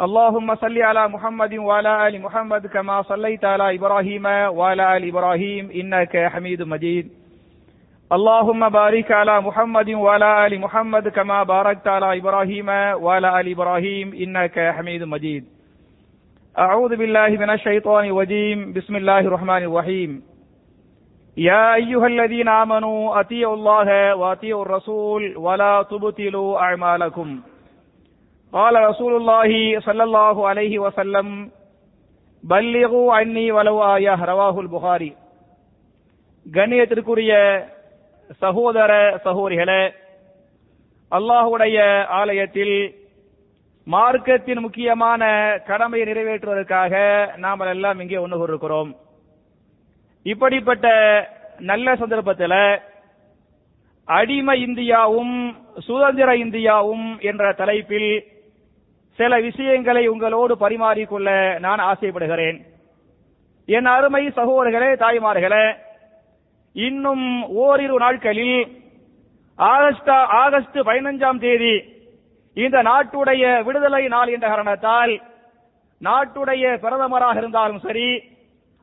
اللهم صل على محمد وعلى آل محمد كما صليت على إبراهيم وعلى آل إبراهيم إنك حميد مجيد. اللهم بارك على محمد وعلى آل محمد كما باركت على إبراهيم وعلى آل إبراهيم إنك حميد مجيد. أعوذ بالله من الشيطان الرجيم. بسم الله الرحمن الرحيم. يا أيها الذين آمنوا أطيعوا الله وأطيعوا الرسول ولا تبطلوا أعمالكم. قال رسول الله صلى الله عليه وسلم بلغوا عني ولو آية رواه البخاري கண்ணியத்திற்குரிய சகோதர சகோதரிகளே அல்லாஹுடைய ஆலயத்தில் மார்க்கத்தின் முக்கியமான கடமையை நிறைவேற்றுவதற்காக நாம் எல்லாம் இங்கே ஒன்று கூறுகிறோம் இப்படிப்பட்ட நல்ல சந்தர்ப்பத்தில் அடிமை இந்தியாவும் சுதந்திர இந்தியாவும் என்ற தலைப்பில் சில விஷயங்களை உங்களோடு பரிமாறிக்கொள்ள நான் ஆசைப்படுகிறேன். என் அருமை சகோதரர்களே தாய்மார்களே இன்னும் ஓரிரு நாட்களில் ஆகஸ்ட் ஆகஸ்ட் பதினஞ்சாம் தேதி இந்த நாட்டுடைய விடுதலை நாள் என்ற காரணத்தால் நாட்டுடைய பிரதமராக இருந்தாலும் சரி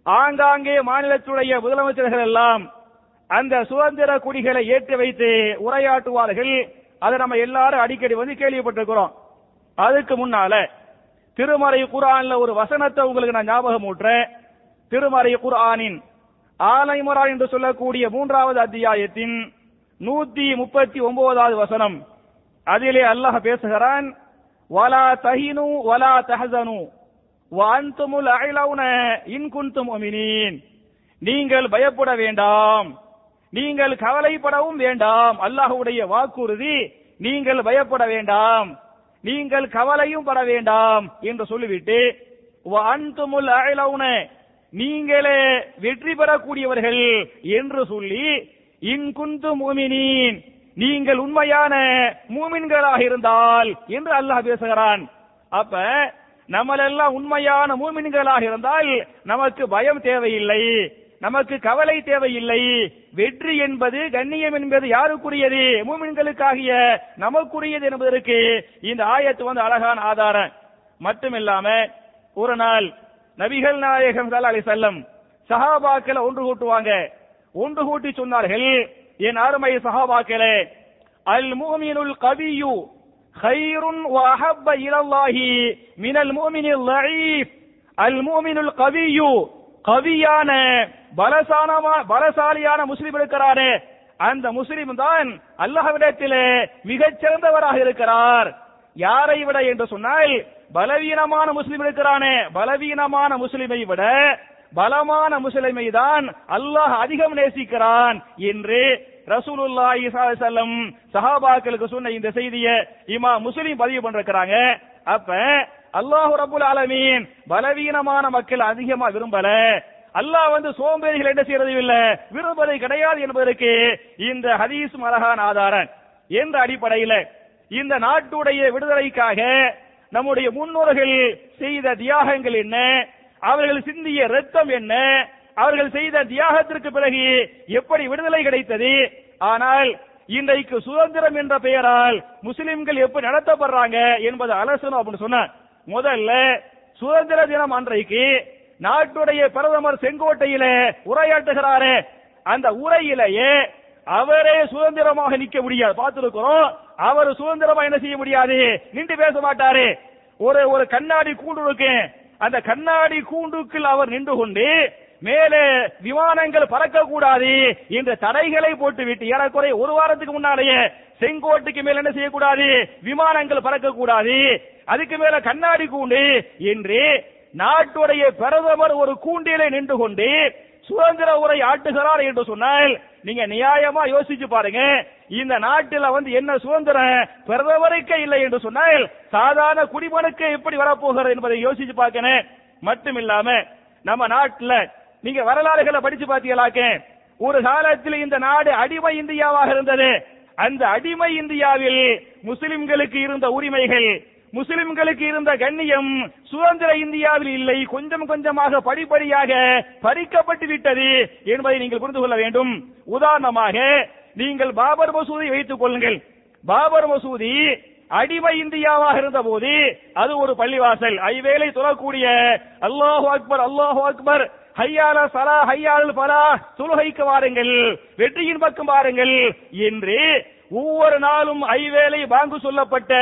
ஆங்காங்கே மாநிலத்துடைய முதலமைச்சர்கள் எல்லாம் அந்த சுதந்திர குடிகளை ஏற்றி வைத்து உரையாற்றுவார்கள். அதை நம்ம எல்லாரும் அடிக்கடி வந்து கேள்விப்பட்டிருக்கிறோம். அதுக்கு முன்னால திருமறை குரான்ல ஒரு வசனத்தை உங்களுக்கு நான் ஞாபகம் ஊட்டுறேன். திருமறை குரானின் ஆலைமுரான் என்று சொல்லக்கூடிய மூன்றாவது அத்தியாயத்தின் நூத்தி முப்பத்தி ஒன்பதாவது வசனம். அதிலே அல்லாஹ் பேசுகிறான் வலா தஹினு வலா தஹசனு வாந்துமுல் அயலவுன இன்குந்தும் ஒமினீன் நீங்கள் பயப்பட வேண்டாம். நீங்கள் கவலைப்படவும் வேண்டாம். அல்லாஹுடைய வாக்குறுதி நீங்கள் பயப்பட வேண்டாம். நீங்கள் கவலையும் பட வேண்டாம் என்று சொல்லிவிட்டு அன்துமுல் அயலவுன நீங்களே வெற்றி பெறக்கூடியவர்கள் என்று சொல்லி இன்குந்து மூமினின் நீங்கள் உண்மையான மூமின்களாக இருந்தால் என்று அல்லாஹ் பேசுகிறான். அப்ப நம்மளெல்லாம் உண்மையான மூமின்களாக இருந்தால் நமக்கு பயம் தேவையில்லை. நமக்கு கவலை தேவையில்லை வெற்றி என்பது கண்ணியம் என்பது யாருக்குரியது மூமின்களுக்காகிய நமக்குரியது என்பதற்கு இந்த ஆயத்து வந்து அழகான ஆதாரம் மட்டுமில்லாம ஒரு நாள் நபிகள் நாயகம் அலி செல்லம் சஹாபாக்களை ஒன்று கூட்டுவாங்க ஒன்று கூட்டி சொன்னார்கள் என் அருமை சஹாபாக்களே அல் மூமினுல் கவியு خير وأحب إلى الله من المؤمن الضعيف المؤمن القوي கவியான பலசானமா பலசாலியான முஸ்லிம் இருக்கிறாரே. அந்த முஸ்லிம் தான் அல்லாஹ்விடத்திலே மிகச் சிறந்தவராக இருக்கிறார். யாரை விட என்று சொன்னால் பலவீனமான முஸ்லிம் இருக்கிறானே. பலவீனமான முஸ்லிமை விட பலமான முஸ்லிமை தான் அல்லாஹ் அதிகம் நேசிக்கிறான் என்று ரசூலுல்லாஹி ஸல்லம் சஹாபாக்களுக்கு சொன்ன இந்த செய்தியை இமா முஸ்லிம் பதிவு பண்றாங்க அப்ப அல்லாஹு ரபுல் ஆலமீன் பலவீனமான மக்கள் அதிகமா விரும்பல. அல்லாஹ் வந்து சோம்பேறிகள் என்ன செய்யறது இல்ல. விரும்புவதை கிடையாது என்பதற்கு இந்த ஹதீஸ் அழகான ஆதாரம். என்ற அடிப்படையில் இந்த நாட்டுடைய விடுதலைக்காக நம்முடைய முன்னோர்கள் செய்த தியாகங்கள் என்ன? அவர்கள் சிந்திய ரத்தம் என்ன? அவர்கள் செய்த தியாகத்திற்கு பிறகு எப்படி விடுதலை கிடைத்தது? ஆனால் இன்றைக்கு சுதந்திரம் என்ற பெயரால் முஸ்லிம்கள் எப்படி நடத்தப்படுறாங்க என்பது அலசணும் அப்படின்னு சொன்ன முதல்ல சுதந்திர தினம் அன்றைக்கு நாட்டுடைய பிரதமர் செங்கோட்டையிலே உரையாற்றுகிறாரே அந்த உரையிலேயே அவரே சுதந்திரமாக நிக்க முடியாது. பார்த்திருக்கிறோம் அவர் சுதந்திரமா என்ன செய்ய முடியாது? நின்று பேச மாட்டாரு. ஒரு ஒரு கண்ணாடி கூண்டு இருக்கு. அந்த கண்ணாடி கூண்டுக்குள் அவர் நின்று கொண்டு மேலே விமானங்கள் பறக்க கூடாது என்ற தடைகளை போட்டுவிட்டு ஏறக்குறைய ஒரு வாரத்துக்கு முன்னாலேயே செங்கோட்டுக்கு மேல என்ன செய்யக்கூடாது? விமானங்கள் பறக்க கூடாது அதுக்கு மேல கண்ணாடி கூண்டு என்று நாட்டுடைய பிரதமர் ஒரு கூண்டிலே நின்று கொண்டு சுதந்திர உரை ஆட்டுகிறார் என்று சொன்னால் நீங்க நியாயமா யோசிச்சு பாருங்க. இந்த நாட்டில வந்து என்ன சுதந்திரம்? பிரதமருக்கே இல்லை என்று சொன்னால் சாதாரண குடிமனுக்கு எப்படி வரப்போகிறது என்பதை யோசிச்சு பார்க்கணும். மட்டும் இல்லாம நம்ம நாட்டுல நீங்க வரலாறுகளை படிச்சு பாத்தீங்களாக்க ஒரு காலத்தில் இந்த நாடு அடிமை இந்தியாவாக இருந்தது. அந்த அடிமை இந்தியாவில் முஸ்லிம்களுக்கு இருந்த உரிமைகள் முஸ்லிம்களுக்கு இருந்த கண்ணியம் சுதந்திர இந்தியாவில் இல்லை. கொஞ்சம் கொஞ்சமாக படிப்படியாக பறிக்கப்பட்டு விட்டது என்பதை நீங்கள் புரிந்து கொள்ள வேண்டும். உதாரணமாக நீங்கள் பாபர் மசூதி வைத்துக் கொள்ளுங்கள். பாபர் மசூதி அடிமை இந்தியாவாக இருந்த போது அது ஒரு பள்ளிவாசல். ஐவேளை தொழக்கூடிய அல்லாஹு அக்பர் அல்லாஹு அக்பர் ஹையால சலா ஹையால் பலா தொழுகைக்கு வாருங்கள் வெற்றியின் பக்கம் பாருங்கள் என்று ஒவ்வொரு நாளும் ஐவேளை பாங்கு சொல்லப்பட்ட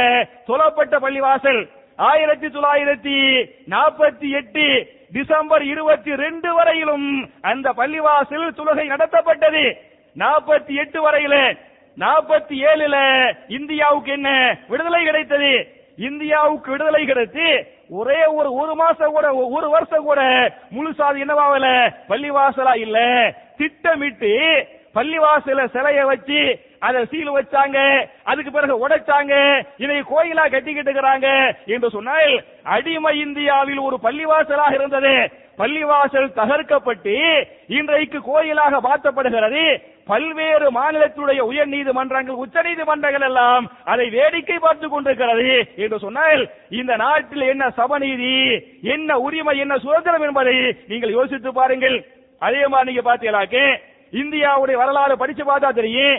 சொல்லப்பட்ட பள்ளிவாசல். ஆயிரத்தி தொள்ளாயிரத்தி நாற்பத்தி எட்டு டிசம்பர் இருபத்தி ரெண்டு வரையிலும் அந்த பள்ளிவாசல் தொழுகை நடத்தப்பட்டது. நாற்பத்தி எட்டு வரையில நாற்பத்தி ஏழுல இந்தியாவுக்கு என்ன விடுதலை கிடைத்தது? இந்தியாவுக்கு விடுதலை கிடைத்து ஒரே ஒரு ஒரு மாசம் கூட ஒரு வருஷம் கூட முழுசாது என்னவாவல பள்ளிவாசலா இல்ல. திட்டமிட்டு பள்ளிவாசல சிலைய வச்சு அதை சீல் வச்சாங்க அதுக்கு பிறகு உடைச்சாங்க இதை கோயிலா கட்டிக்கிட்டு இருக்கிறாங்க என்று சொன்னால் அடிமை இந்தியாவில் ஒரு பள்ளிவாசலாக இருந்தது. பள்ளிவாசல் தகர்க்கப்பட்டு இன்றைக்கு கோயிலாக மாற்றப்படுகிறது. பல்வேறு மாநிலத்துடைய உயர் நீதிமன்றங்கள் உச்ச நீதிமன்றங்கள் எல்லாம் அதை வேடிக்கை பார்த்து கொண்டிருக்கிறது என்று சொன்னால் இந்த நாட்டில் என்ன சமநீதி என்ன உரிமை என்ன சுதந்திரம் என்பதை நீங்கள் யோசித்து பாருங்கள். அதே மாதிரி நீங்க பாத்தீங்களாக்கு இந்தியாவுடைய வரலாறு படிச்சு பார்த்தா தெரியும்.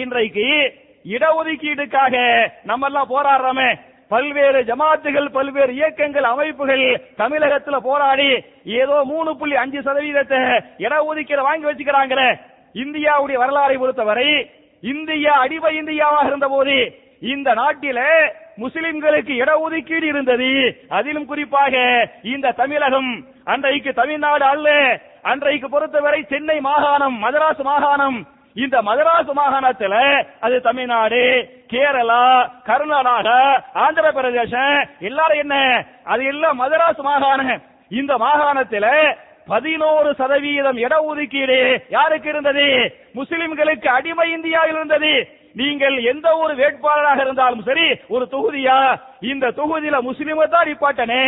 இன்றைக்கு இடஒதுக்கீடுக்காக நம்ம எல்லாம் போராடுறோமே. பல்வேறு ஜமாத்துகள் பல்வேறு இயக்கங்கள் அமைப்புகள் தமிழகத்துல போராடி ஏதோ மூணு புள்ளி அஞ்சு சதவீதத்தை இடஒதுக்கீடு வாங்கி வச்சுக்கிறாங்களே. இந்தியாவுடைய வரலாறை பொறுத்தவரை இந்தியா அடிமை இந்தியாவாக இருந்த போது இந்த நாட்டில முஸ்லிம்களுக்கு இடஒதுக்கீடு இருந்தது. அதிலும் குறிப்பாக இந்த தமிழகம் அன்றைக்கு தமிழ்நாடு அல்ல. அன்றைக்கு பொறுத்தவரை சென்னை மாகாணம் மதராஸ் மாகாணம் இந்த மதராஸ் மாகாணத்துல அது தமிழ்நாடு கேரளா கர்நாடகா ஆந்திர பிரதேசம் எல்லாரும் என்ன? அது எல்லாம் மதராஸ் மாகாணம். இந்த மாகாணத்துல பதினோரு சதவீதம் இடஒதுக்கீடு யாருக்கு இருந்தது? முஸ்லிம்களுக்கு அடிமை இந்தியாவில் இருந்தது. நீங்கள் எந்த ஒரு வேட்பாளராக இருந்தாலும் சரி ஒரு தொகுதியா? இந்த தொகுதியில முஸ்லிமை தான் நிப்பாட்டனே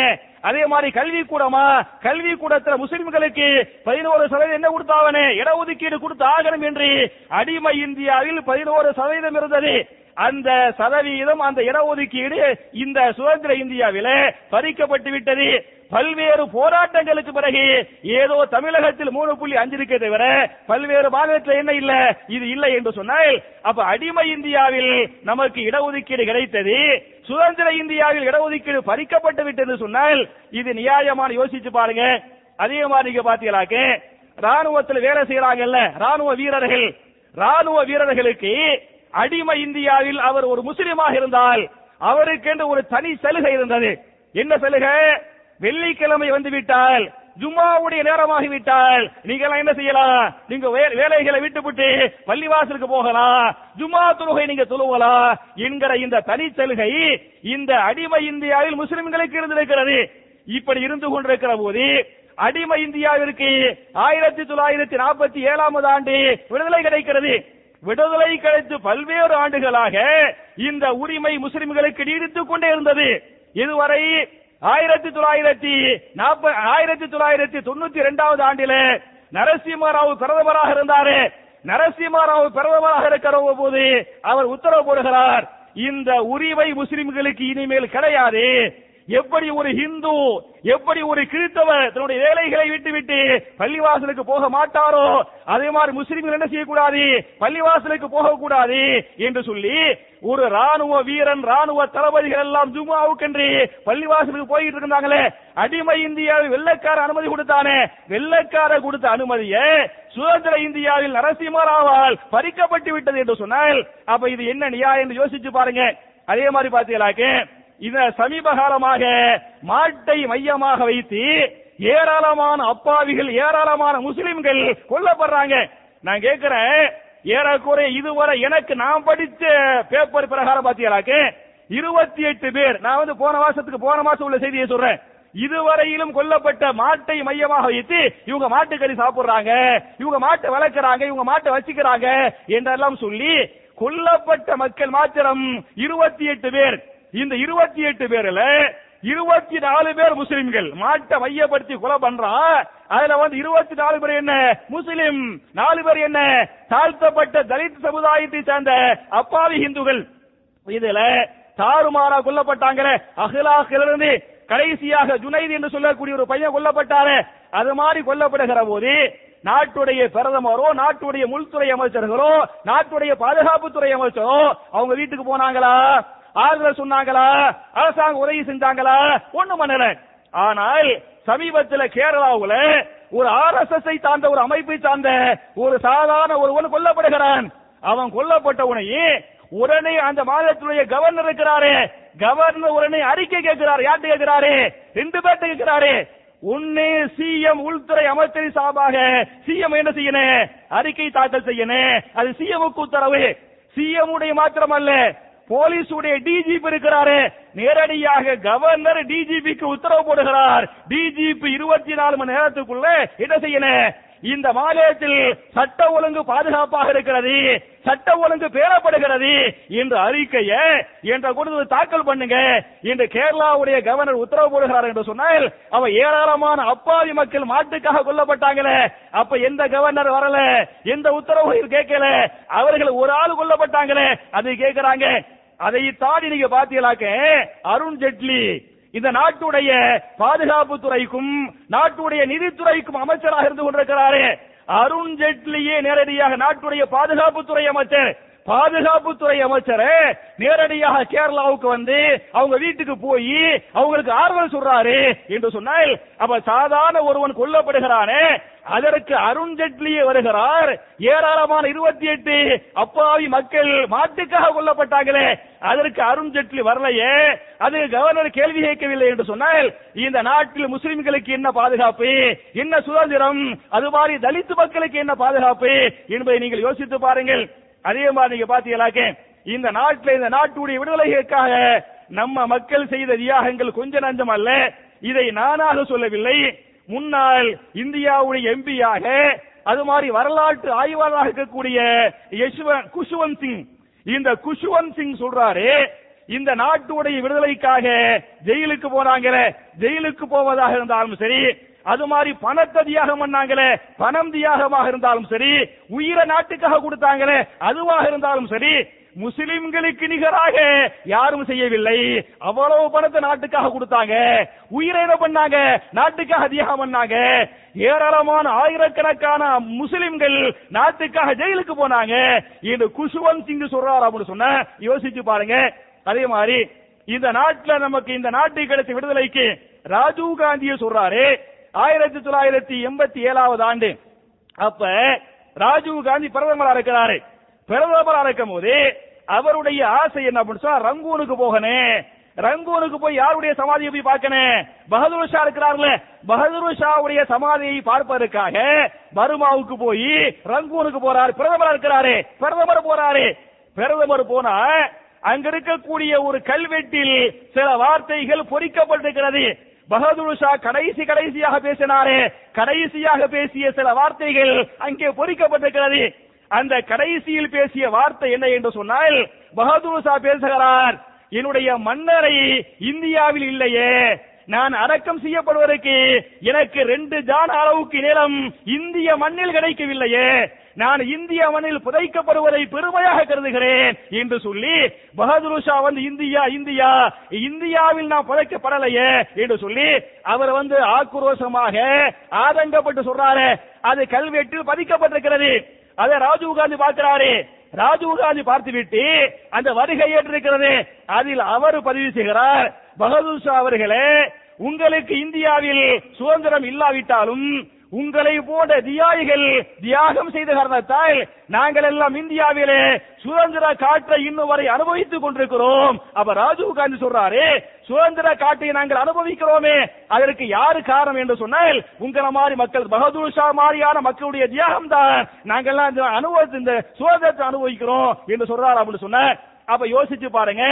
அதே மாதிரி கல்வி கூடமா? கல்வி கூடத்துல முஸ்லிம்களுக்கு பதினோரு சதவீதம் என்ன கொடுத்தாவனே? இடஒதுக்கீடு கொடுத்து ஆகணும் என்று அடிமை இந்தியாவில் பதினோரு சதவீதம் இருந்தது. அந்த சதவீதம் அந்த இடஒதுக்கீடு இந்த சுதந்திர இந்தியாவில பறிக்கப்பட்டு விட்டது. பல்வேறு போராட்டங்களுக்கு பிறகு ஏதோ தமிழகத்தில் மூணு புள்ளி அஞ்சு இருக்கே தவிர பல்வேறு மாநிலத்தில் என்ன இல்ல? இது இல்லை என்று சொன்னால் அப்ப அடிமை இந்தியாவில் நமக்கு இடஒதுக்கீடு கிடைத்தது. சுதந்திர இந்தியாவில் இடஒதுக்கீடு பறிக்கப்பட்டு விட்டது சொன்னால் இது நியாயமான யோசிச்சு பாருங்க. அதே மாதிரி நீங்க பாத்தீங்களாக்க ராணுவத்தில் வேலை செய்யறாங்கல்ல ராணுவ வீரர்கள். ராணுவ வீரர்களுக்கு அடிமை இந்தியாவில் அவர் ஒரு முஸ்லிமாக இருந்தால் அவருக்கென்று ஒரு தனி சலுகை இருந்தது. என்ன சலுகை? வெள்ளிக்கிழமை வந்து விட்டால் ஜும்மாவுடைய நேரமாகி விட்டால் நீங்க எல்லாம் என்ன செய்யலாம்? நீங்க வே- வேலைகளை விட்டுவிட்டு பள்ளிவாசலுக்கு போகலாம் ஜும்மா தொழுகை நீங்க தொழுவலாம் என்கிற இந்த தனி சலுகை இந்த அடிமை இந்தியாவில் முஸ்லிம்களுக்கு இருந்திருக்கிறது. இப்படி இருந்து கொண்டிருக்கிற போது அடிமை இந்தியாவிற்கு ஆயிரத்தி தொள்ளாயிரத்தி நாற்பத்தி ஏழாம் ஆண்டு விடுதலை கிடைக்கிறது. விடுதலை கிடைத்து பல்வேறு ஆண்டுகளாக இந்த உரிமை முஸ்லிம்களுக்கு நீடித்துக் கொண்டே இருந்தது. இதுவரை ஆயிரத்தி தொள்ளாயிரத்தி நாற்ப ஆயிரத்தி தொள்ளாயிரத்தி தொண்ணூத்தி இரண்டாவது ஆண்டில நரசிம்மராவ் பிரதமராக இருந்தாரு. நரசிம்மராவ் பிரதமராக இருக்கிற போது அவர் உத்தரவு போடுகிறார். இந்த உரிமை முஸ்லிம்களுக்கு இனிமேல் கிடையாது. எப்படி ஒரு ஹிந்து எப்படி ஒரு கிறிஸ்தவர் தன்னுடைய வேலைகளை விட்டுவிட்டு பள்ளிவாசலுக்கு போக மாட்டாரோ அதே மாதிரி முஸ்லிம்கள் என்ன செய்யக்கூடாது? பள்ளிவாசலுக்கு போகக்கூடாது என்று சொல்லி ஒரு ராணுவ வீரன் ராணுவ தளபதிகள் எல்லாம் ஜும்மாவுக்கென்று பள்ளிவாசலுக்கு போயிட்டு இருந்தாங்களே அடிமை இந்தியாவில் வெள்ளக்கார அனுமதி கொடுத்தானே வெள்ளக்கார கொடுத்த அனுமதியை சுதந்திர இந்தியாவில் நரசிம்மராவால் பறிக்கப்பட்டு விட்டது என்று சொன்னால் அப்ப இது என்ன நியாயம் என்று யோசிச்சு பாருங்க. அதே மாதிரி பாத்தீங்களாக்கு இத சமீப காலமாக மாட்டை மையமாக வைத்து ஏராளமான அப்பாவிகள் ஏராளமான முஸ்லிம்கள் கொல்லப்படுறாங்க. நான் கேட்கிறேன் ஏறக்குறைய இதுவரை எனக்கு நான் படிச்ச பேப்பர் பிரகாரம் பாத்தீங்களாக்கு இருபத்தி எட்டு பேர் நான் வந்து போன மாசத்துக்கு போன மாசம் உள்ள செய்தியை சொல்றேன். இதுவரையிலும் கொல்லப்பட்ட மாட்டை மையமாக வைத்து இவங்க மாட்டுக்கறி சாப்பிடுறாங்க இவங்க மாட்டை வளர்க்கிறாங்க இவங்க மாட்டை வச்சுக்கிறாங்க என்றெல்லாம் சொல்லி கொல்லப்பட்ட மக்கள் மாத்திரம் இருபத்தி எட்டு பேர் இந்த இருபத்தி எட்டு பேர்ல இருபத்தி நாலு பேர் முஸ்லிம்கள். மாட்டை மையப்படுத்தி கொலை பண்றான் அதுல வந்து இருபத்தி நாலு பேர் என்ன? முஸ்லிம். நாலு பேர் என்ன? தாழ்த்தப்பட்ட தலித் சமுதாயத்தை சேர்ந்த அப்பாவி இந்துக்கள் இதுல தாறுமாறா கொல்லப்பட்டாங்களே. அகிலாக்கிலிருந்து கடைசியாக ஜுனைது என்று சொல்லக்கூடிய ஒரு பையன் கொல்லப்பட்டாரு அது மாதிரி கொல்லப்படுகிற போது நாட்டுடைய பிரதமரோ நாட்டுடைய உள்துறை அமைச்சர்களோ நாட்டுடைய பாதுகாப்புத்துறை அமைச்சரோ அவங்க வீட்டுக்கு போனாங்களா? ஆறுதல் சொன்னாங்களா? அரசாங்கம் உதவி செஞ்சாங்களா? ஒண்ணும் பண்ணல. ஆனால் சமீபத்தில் கேரளாவுல ஒரு ஆர்எஸ்எஸ் சார்ந்த ஒரு அமைப்பை சார்ந்த ஒரு சாதாரண ஒருவன் கொல்லப்படுகிறான். அவன் கொல்லப்பட்ட உடனே உடனே அந்த மாநிலத்துடைய கவர்னர் இருக்கிறாரு. கவர்னர் உடனே அறிக்கை கேட்கிறாரு. யார்கிட்ட கேட்கிறாரு? ரெண்டு பேர்ட்டு கேட்கிறாரு. உன்னே சிஎம் உள்துறை அமைச்சரின் சார்பாக சிஎம் என்ன செய்யணும்? அறிக்கை தாக்கல் செய்யணும். அது சிஎமுக்கு உத்தரவு. சிஎம் உடைய மாத்திரம் அல்ல போலீசுடைய டிஜிபி இருக்கிறாரு. நேரடியாக கவர்னர் டிஜிபிக்கு உத்தரவு போடுகிறார். டிஜிபி இருபத்தி நாலு மணி நேரத்துக்குள்ள என்ன செய்யணும் இந்த மாநிலத்தில் சட்ட ஒழுங்கு பாதுகாப்பாக இருக்கிறது சட்ட ஒழுங்கு பேணப்படுகிறது. என்ற அறிக்கையை என்ற கொடுத்து தாக்கல் பண்ணுங்க. என்று கேரளாவுடைய கவர்னர் உத்தரவு போடுகிறார் என்று சொன்னால் அவ ஏராளமான அப்பாவி மக்கள் மாட்டுக்காக கொல்லப்பட்டாங்களே. அப்ப எந்த கவர்னர் வரல? எந்த உத்தரவு கேட்கல? அவர்கள் ஒரு ஆள் கொல்லப்பட்டாங்களே. அதை கேட்கிறாங்க. அதை தாண்டி நீங்க பாத்தீங்களாக்க அருண் ஜெட்லி இந்த நாட்டுடைய பாதுகாப்பு துறைக்கும் நாட்டுடைய நிதித்துறைக்கும் அமைச்சராக இருந்து கொண்டிருக்கிறாரு. அருண் ஜெட்லியே நேரடியாக நாட்டுடைய பாதுகாப்புத்துறை அமைச்சர். பாதுகாப்புத்துறை அமைச்சர் நேரடியாக கேரளாவுக்கு வந்து அவங்க வீட்டுக்கு போய் அவங்களுக்கு ஆறுதல் சொல்றாரு என்று சொன்னால் அப்ப சாதாரண ஒருவன் கொல்லப்படுகிறானே அதற்கு அருண்ஜெட்லியே வருகிறார். ஏராளமான இருபத்தி எட்டு அப்பாவி மக்கள் மாட்டுக்காக கொல்லப்பட்டாங்களே அதற்கு அருண் ஜெட்லி வரலையே அது கவர்னர் கேள்வி கேட்கவில்லை என்று சொன்னால் இந்த நாட்டில் முஸ்லிம்களுக்கு என்ன பாதுகாப்பு என்ன சுதந்திரம் அது மாதிரி தலித்து மக்களுக்கு என்ன பாதுகாப்பு என்பதை நீங்கள் யோசித்து பாருங்கள். அதே மாதிரி நீங்க பாத்தீங்களாக்க இந்த நாட்டில் இந்த நாட்டுடைய விடுதலைகளுக்காக நம்ம மக்கள் செய்த தியாகங்கள் கொஞ்ச நஞ்சம் அல்ல. இதை நானாக சொல்லவில்லை. முன்னாள் இந்தியாவுடைய எம்பியாக அது மாதிரி வரலாற்று ஆய்வாளராக இருக்கக்கூடிய குஷ்வந்த் சிங். இந்த குஷ்வந்த் சிங் சொல்றாரு இந்த நாட்டுடைய விடுதலைக்காக ஜெயிலுக்கு போனாங்களே ஜெயிலுக்கு போவதாக இருந்தாலும் சரி அது மாதிரி பணத்தை தியாகம் பண்ணாங்களே பணம் தியாகமாக இருந்தாலும் சரி உயிரை நாட்டுக்காக கொடுத்தாங்களே அதுவாக இருந்தாலும் சரி முஸ்லிம்களுக்கு நிகராக யாரும் செய்யவில்லை. அவ்வளவு பணத்தை நாட்டுக்காக கொடுத்தாங்க. உயிரை என்ன பண்ணாங்க? நாட்டுக்காக தியாகம் பண்ணாங்க. ஏராளமான ஆயிரக்கணக்கான முஸ்லிம்கள் நாட்டுக்காக ஜெயிலுக்கு போனாங்க. இது குஷ்வந்த் சிங் சொல்றாரு அப்படின்னு சொன்ன யோசிச்சு பாருங்க. அதே மாதிரி இந்த நாட்டுல நமக்கு இந்த நாட்டு கிடைச்ச விடுதலைக்கு ராஜீவ் காந்தியை சொல்றாரு. ஆயிரத்தி தொள்ளாயிரத்தி எண்பத்தி ஏழாவது ஆண்டு. அப்ப ராஜீவ் காந்தி பிரதமரா இருக்கிறாரு. பிரதமரா இருக்கும் போது அவருடைய ஆசை என்ன அப்படின்னு சொன்னா ரங்கூனுக்கு போகணும் ரங்கூனுக்கு போய் யாருடைய சமாதியை போய் பார்க்கணும் பகதூர் ஷா இருக்கிறார்ல. பகதூர் ஷாவுடைய சமாதியை பார்ப்பதற்காக பர்மாவுக்கு போய் ரங்கூனுக்கு போறாரு. பிரதமரா இருக்கிறாரு. பிரதமர் போறாரு. பிரதமர் போனா அங்க இருக்கக்கூடிய ஒரு கல்வெட்டில் சில வார்த்தைகள் பொறிக்கப்பட்டிருக்கிறது. பகதூர் ஷா கடைசி கடைசியாக பேசினாரே. கடைசியாக பேசிய சில வார்த்தைகள் அங்கே பொறிக்கப்பட்டிருக்கிறது. அந்த கடைசியில் பேசிய வார்த்தை என்ன என்று சொன்னால் பகதூர் ஷா பேசுகிறார் என்னுடைய மன்னரை இந்தியாவில் இல்லையே. நான் அடக்கம் செய்யப்படுவதற்கு எனக்கு ரெண்டு ஜான் அளவுக்கு நிலம் இந்திய மண்ணில் கிடைக்கவில்லையே. நான் இந்திய மண்ணில் புதைக்கப்படுவதை பெருமையாக கருதுகிறேன் என்று சொல்லி பகதூர் ஷா வந்து இந்தியா இந்தியா இந்தியாவில் நான் புதைக்கப்படலையே என்று சொல்லி அவர் வந்து ஆக்ரோஷமாக ஆதங்கப்பட்டு சொல்றாரு. அது கல்வெட்டில் பதிக்கப்பட்டிருக்கிறது. அதை ராஜீவ் காந்தி பார்க்கிறாரு. ராஜீவ் காந்தி பார்த்துவிட்டு அந்த வருகை ஏற்றிருக்கிறது. அதில் அவர் பதிவு செய்கிறார். பகதூர் ஷா அவர்களே உங்களுக்கு இந்தியாவில் சுதந்திரம் இல்லாவிட்டாலும் உங்களை போன்ற தியாகிகள் தியாகம் செய்த காரணத்தால் நாங்கள் எல்லாம் இந்தியாவிலே சுதந்திர காற்றை இன்னும் வரை அனுபவித்துக் கொண்டிருக்கிறோம். அப்ப ராஜீவ் காந்தி சொல்றாரு சுதந்திர காற்றை நாங்கள் அனுபவிக்கிறோமே அதற்கு யாரு காரணம் என்று சொன்னால் உங்களை மாதிரி மக்கள் பகதூர் ஷா மாதிரியான மக்களுடைய தியாகம் தான் நாங்கெல்லாம் இந்த அனுபவத்தை இந்த சுதந்திரத்தை அனுபவிக்கிறோம் என்று சொல்றாரு அப்படின்னு சொன்ன அப்ப யோசிச்சு பாருங்க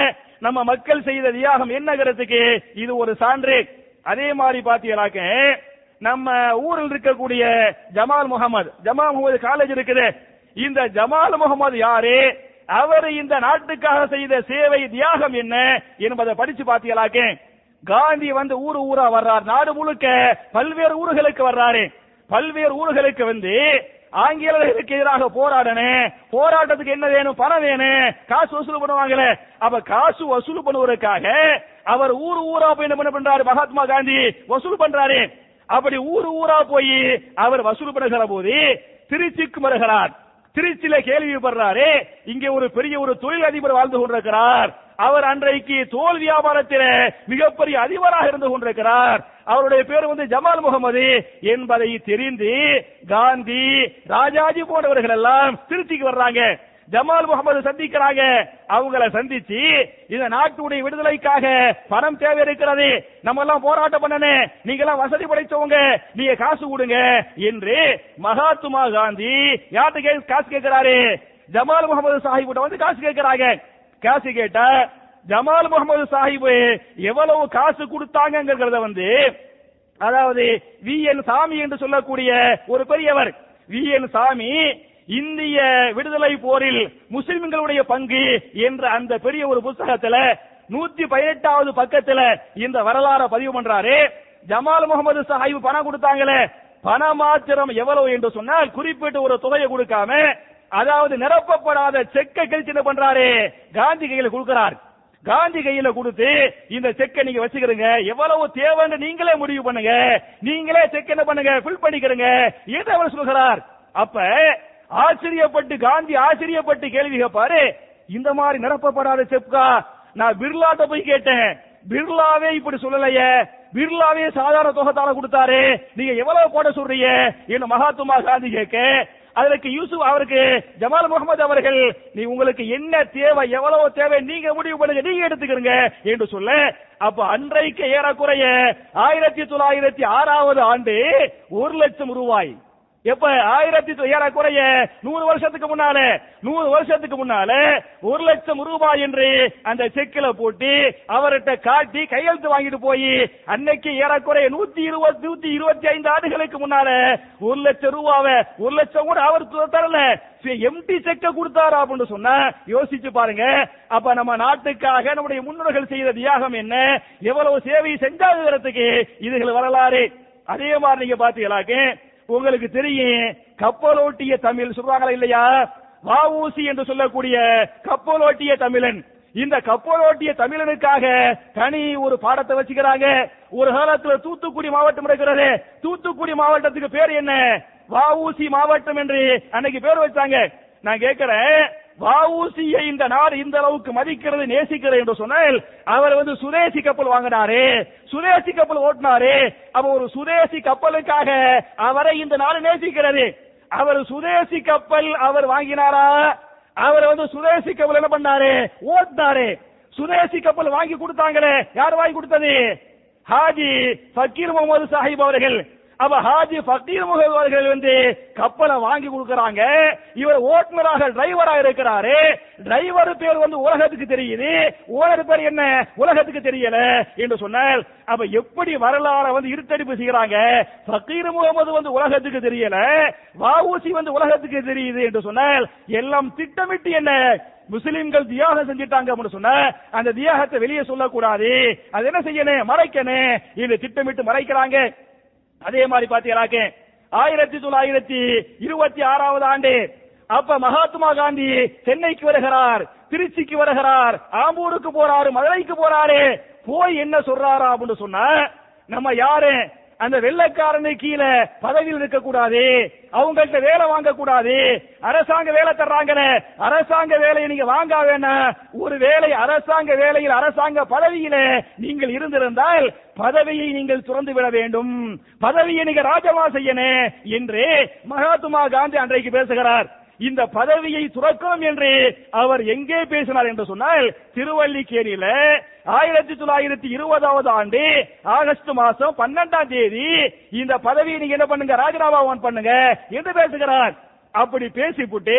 நம்ம மக்கள் செய்த தியாகம் என்னங்கிறதுக்கு இது ஒரு சான்று. அதே மாதிரி பாத்தீங்கன்னாக்க நம்ம ஊரில் இருக்கக்கூடிய ஜமால் முகமது. ஜமால் முகமது காலேஜ் இருக்குது. இந்த ஜமால் முகமது யாரு? அவர் இந்த நாட்டுக்காக செய்த சேவை தியாகம் என்ன என்பதை படிச்சு பாத்தீங்களாக்கே. காந்தி வந்து ஊரு ஊரா வர்றார். நாடு முழுக்க பல்வேறு ஊர்களுக்கு வர்றாரு. பல்வேறு ஊர்களுக்கு வந்து ஆங்கிலேயர்களுக்கு எதிராக போராடணும் போராட்டத்துக்கு என்ன வேணும்? பணம் வேணும். காசு வசூல் பண்ணுவாங்களே. அப்ப காசு வசூல் பண்ணுவதற்காக அவர் ஊர் ஊரா போய் என்ன பண்ண பண்றாரு? மகாத்மா காந்தி வசூல் பண்றாரு. அப்படி ஊர் ஊரா போய் அவர் வசூல் பண்ணுகிற போது திருச்சிக்கு வருகிறார். திருச்சியில கேள்விப்படுறாரு இங்கே ஒரு பெரிய ஒரு தொழில் அதிபர் வாழ்ந்து கொண்டிருக்கிறார். அவர் அன்றைக்கு தோல் வியாபாரத்தில் மிகப்பெரிய அதிபராக இருந்து கொண்டிருக்கிறார். அவருடைய பேர் வந்து ஜமால் முகமது என்பதை தெரிந்து காந்தி ராஜாஜி போன்றவர்கள் எல்லாம் திருச்சிக்கு வர்றாங்க. ஜமால் முகமது சந்திக்கிறாங்க. அவங்கள சந்திச்சு இந்த நாட்டுடைய விடுதலைக்காக பணம் தேவை இருக்கிறது நம்ம எல்லாம் போராட்டம் பண்ணனே. நீங்க எல்லாம் வசதி படைச்சவங்க. நீங்க காசு கொடுங்க என்று மகாத்மா காந்தி யார்கிட்ட காசு கேட்கிறாரு? ஜமால் முகமது சாஹிப் வந்து காசு கேட்கிறாங்க. காசு கேட்டா ஜமால் முகமது சாஹிப் எவ்வளவு காசு கொடுத்தாங்கிறத வந்து அதாவது வி என் சாமி என்று சொல்லக்கூடிய ஒரு பெரியவர். வி என் சாமி இந்திய விடுதலை போரில் முஸ்லிம்களுடைய பங்கு என்ற அந்த பெரிய ஒரு புத்தகத்துல நூத்தி பதினெட்டாவது பக்கத்துல இந்த வரலாறை பதிவு பண்றாரு. ஜமால் முகமது சாஹிப் பணம் கொடுத்தாங்களே. பண மாத்திரம் எவ்வளவு என்று சொன்னால் குறிப்பிட்ட ஒரு தொகையை கொடுக்காம அதாவது நிரப்பப்படாத செக்கை கழிச்சு என்ன பண்றாரு? காந்தி கையில கொடுக்கிறார். காந்தி கையில கொடுத்து இந்த செக்கை நீங்க வச்சுக்கிறீங்க எவ்வளவு தேவைன்னு நீங்களே முடிவு பண்ணுங்க. நீங்களே செக் என்ன பண்ணுங்க? ஃபில் பண்ணிக்கிறீங்க என்று அவர் சொல்கிறார். அப்ப ஆச்சரியப்பட்டு காந்தி ஆச்சரியப்பட்டு கேள்வி கேட்பாரு இந்த மாதிரி நிரப்பப்படாத செப்கா நான் பிர்லாட்ட போய் கேட்டேன். பிர்லாவே இப்படி சொல்லலையே. பிர்லாவே சாதாரண தொகத்தால கொடுத்தாரு. நீங்க எவ்வளவு போட சொல்றீங்க? என்ன மகாத்மா காந்தி கேட்க அதற்கு யூசுப் அவருக்கு ஜமால் முகமது அவர்கள் நீ உங்களுக்கு என்ன தேவை எவ்வளவு தேவை நீங்க முடிவு பண்ணுங்க நீங்க எடுத்துக்கிறீங்க என்று சொல்ல அப்ப அன்றைக்கு ஏறக்குறைய ஆயிரத்தி தொள்ளாயிரத்தி ஆறாவது ஆண்டு ஒரு லட்சம் ரூபாய். எப்ப? ஆயிரத்தி தொ- ஏறக்குறைய நூறு வருஷத்துக்கு முன்னால. நூறு வருஷத்துக்கு முன்னால ஒரு லட்சம் ரூபாய் என்று அந்த செக்கில போட்டு அவர்கிட்ட காட்டி கையெழுத்து வாங்கிட்டு போய் அன்னைக்கு ஏறக்குறைய நூத்தி இருபது நூத்தி இருபத்தி ஐந்து ஆண்டுகளுக்கு முன்னால ஒரு லட்சம் ரூபாவை ஒரு லட்சம் கூட அவர் தரல. எம்டி செக்க கொடுத்தாரா அப்படின்னு சொன்னா யோசிச்சு பாருங்க. அப்ப நம்ம நாட்டுக்காக நம்முடைய முன்னோர்கள் செய்த தியாகம் என்ன? எவ்வளவு சேவை செஞ்சாங்கிறதுக்கு இதுகள் வரலாறு? அதே மாதிரி நீங்க பாத்தீங்களாக்கு உங்களுக்கு தெரியும் கப்பலோட்டிய தமிழ். சொல்றாங்களா இல்லையா? வாவூசி என்று சொல்லக்கூடிய கப்பலோட்டிய தமிழன். இந்த கப்பலோட்டிய தமிழனுக்காக தனி ஒரு பாடத்தை வச்சுக்கிறாங்க. ஒரு காலத்துல தூத்துக்குடி மாவட்டம் இருக்கிறது. தூத்துக்குடி மாவட்டத்துக்கு பேர் என்ன? வாவூசி மாவட்டம் என்று அன்னைக்கு பேர் வச்சாங்க. நான் கேட்கிறேன் வாவூசியை இந்த நாடு இந்த அளவுக்கு மதிக்கிறது நேசிக்கிறது என்று சொன்னால் அவர் வந்து சுதேசி கப்பல் வாங்கினாரு சுதேசி கப்பல் ஓட்டினாரே அப்ப ஒரு சுதேசி கப்பலுக்காக அவரை இந்த நாடு நேசிக்கிறது. அவர் சுதேசி கப்பல் அவர் வாங்கினாரா? அவர் வந்து சுதேசி கப்பல் என்ன பண்ணாரு? ஓட்டினாரு. சுதேசி கப்பல் வாங்கி கொடுத்தாங்களே யார் வாங்கி கொடுத்தது? ஹாஜி ஃபக்கீர் முகமது சாஹிப் அவர்கள். அப்ப ஹாஜி பக்கீர் முகமது அவர்கள் வந்து கப்பலை வாங்கி கொடுக்கறாங்க. இவர் ஓட்டுநராக டிரைவரா இருக்கிறாரு. டிரைவர் பேர் வந்து உலகத்துக்கு தெரியுது. ஓனர் பேர் என்ன? உலகத்துக்கு தெரியல என்று சொன்னால் அப்ப எப்படி வரலாற வந்து இருட்டடிப்பு செய்யறாங்க? பக்கீர் முகமது வந்து உலகத்துக்கு தெரியல. வாவூசி வந்து உலகத்துக்கு தெரியுது என்று சொன்னால் எல்லாம் திட்டமிட்டு என்ன? முஸ்லிம்கள் தியாகம் செஞ்சிட்டாங்க அப்படின்னு சொன்ன அந்த தியாகத்தை வெளியே சொல்லக்கூடாது. அது என்ன செய்யணும்? மறைக்கணும். இது திட்டமிட்டு மறைக்கிறாங்க. அதே மாதிரி பாத்தீங்களாக்க ஆயிரத்தி தொள்ளாயிரத்தி இருபத்தி ஆறாவது ஆண்டு அப்ப மகாத்மா காந்தி சென்னைக்கு வருகிறார் திருச்சிக்கு வருகிறார் ஆம்பூருக்கு போறாரு மதுரைக்கு போறாரு போய் என்ன சொல்றாரா அப்படின்னு சொன்னா நம்ம யாரு? அந்த வெள்ளைக்காரனு கீழே பதவியில் இருக்க கூடாது அவங்கள்ட்ட வேலை வாங்க கூடாது அரசாங்க வேலை தர்றாங்கன்னு. அரசாங்க வேலையை நீங்க வாங்க வேணாம் ஒரு வேலை அரசாங்க வேலையில் அரசாங்க பதவியில நீங்கள் இருந்திருந்தால் பதவியை நீங்கள் துறந்து விட வேண்டும். பதவியை நீங்க ராஜமா செய்யணும் என்று மகாத்மா காந்தி அன்றைக்கு பேசுகிறார். இந்த பதவியை துறக்கும் என்று அவர் எங்கே பேசினார் என்று சொன்னால் திருவல்லிக்கேணியில ஆயிரத்தி தொள்ளாயிரத்தி இருபதாவது ஆண்டு ஆகஸ்ட் மாசம் பன்னெண்டாம் தேதி இந்த பதவியை நீங்க என்ன பண்ணுங்க ராஜினாமா பண்ணுங்க என்று பேசுகிறார். அப்படி பேசிவிட்டு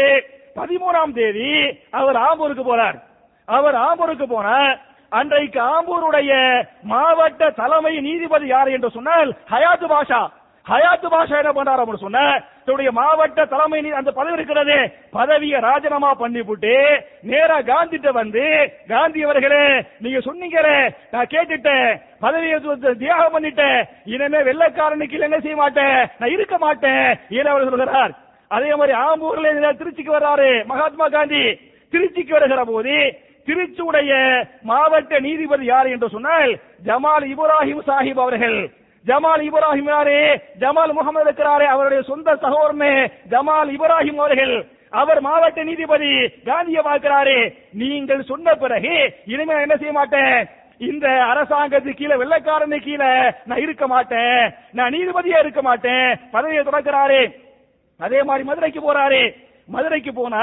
பதிமூணாம் தேதி அவர் ஆம்பூருக்கு போறார் அவர் ஆம்பூருக்கு போனார். அன்றைக்கு ஆம்பூருடைய மாவட்ட தலைமை நீதிபதி யார் என்று சொன்னால் ஹயாத் பாஷா. ஹயாத்து பாஷா என்ன பண்றாரு அப்படின்னு சொன்ன? தன்னுடைய மாவட்ட தலைமை நீ- அந்த பதவி இருக்கிறது பதவியை ராஜினாமா பண்ணிவிட்டு நேரா காந்திட்ட வந்து காந்தி அவர்களே நீங்க சொன்னீங்களே நான் கேட்டுட்டேன் பதவியை தியாகம் பண்ணிட்டேன் இனிமே வெள்ளக்காரனுக்கு என்ன செய்ய மாட்டேன் நான் இருக்க மாட்டேன் ஏன் அவர் சொல்கிறார் அதே மாதிரி ஆம்பூர்ல திருச்சிக்கு வர்றாரு மகாத்மா காந்தி. திருச்சிக்கு வருகிற போது திருச்சியுடைய மாவட்ட நீதிபதி யார் என்று சொன்னால் ஜமால் இப்ராஹிம் சாஹிப் அவர்கள். ஜமால் இப்ராஹிம் யாரே ஜமால் முகமது இருக்கிறாரே அவருடைய சொந்த சகோதரனே ஜமால் இப்ராஹிம் அவர்கள் அவர் மாவட்ட நீதிபதி காந்தியை பார்க்கிறாரு. நீங்கள் சொன்ன பிறகு இனிமே என்ன செய்ய மாட்டேன்? இந்த அரசாங்கத்துக்கு கீழே வெள்ளக்காரனு கீழே நான் இருக்க மாட்டேன். நான் நீதிபதியா இருக்க மாட்டேன். பதவியை தொடக்கிறாரு. அதே மாதிரி மதுரைக்கு போறாரு. மதுரைக்கு போன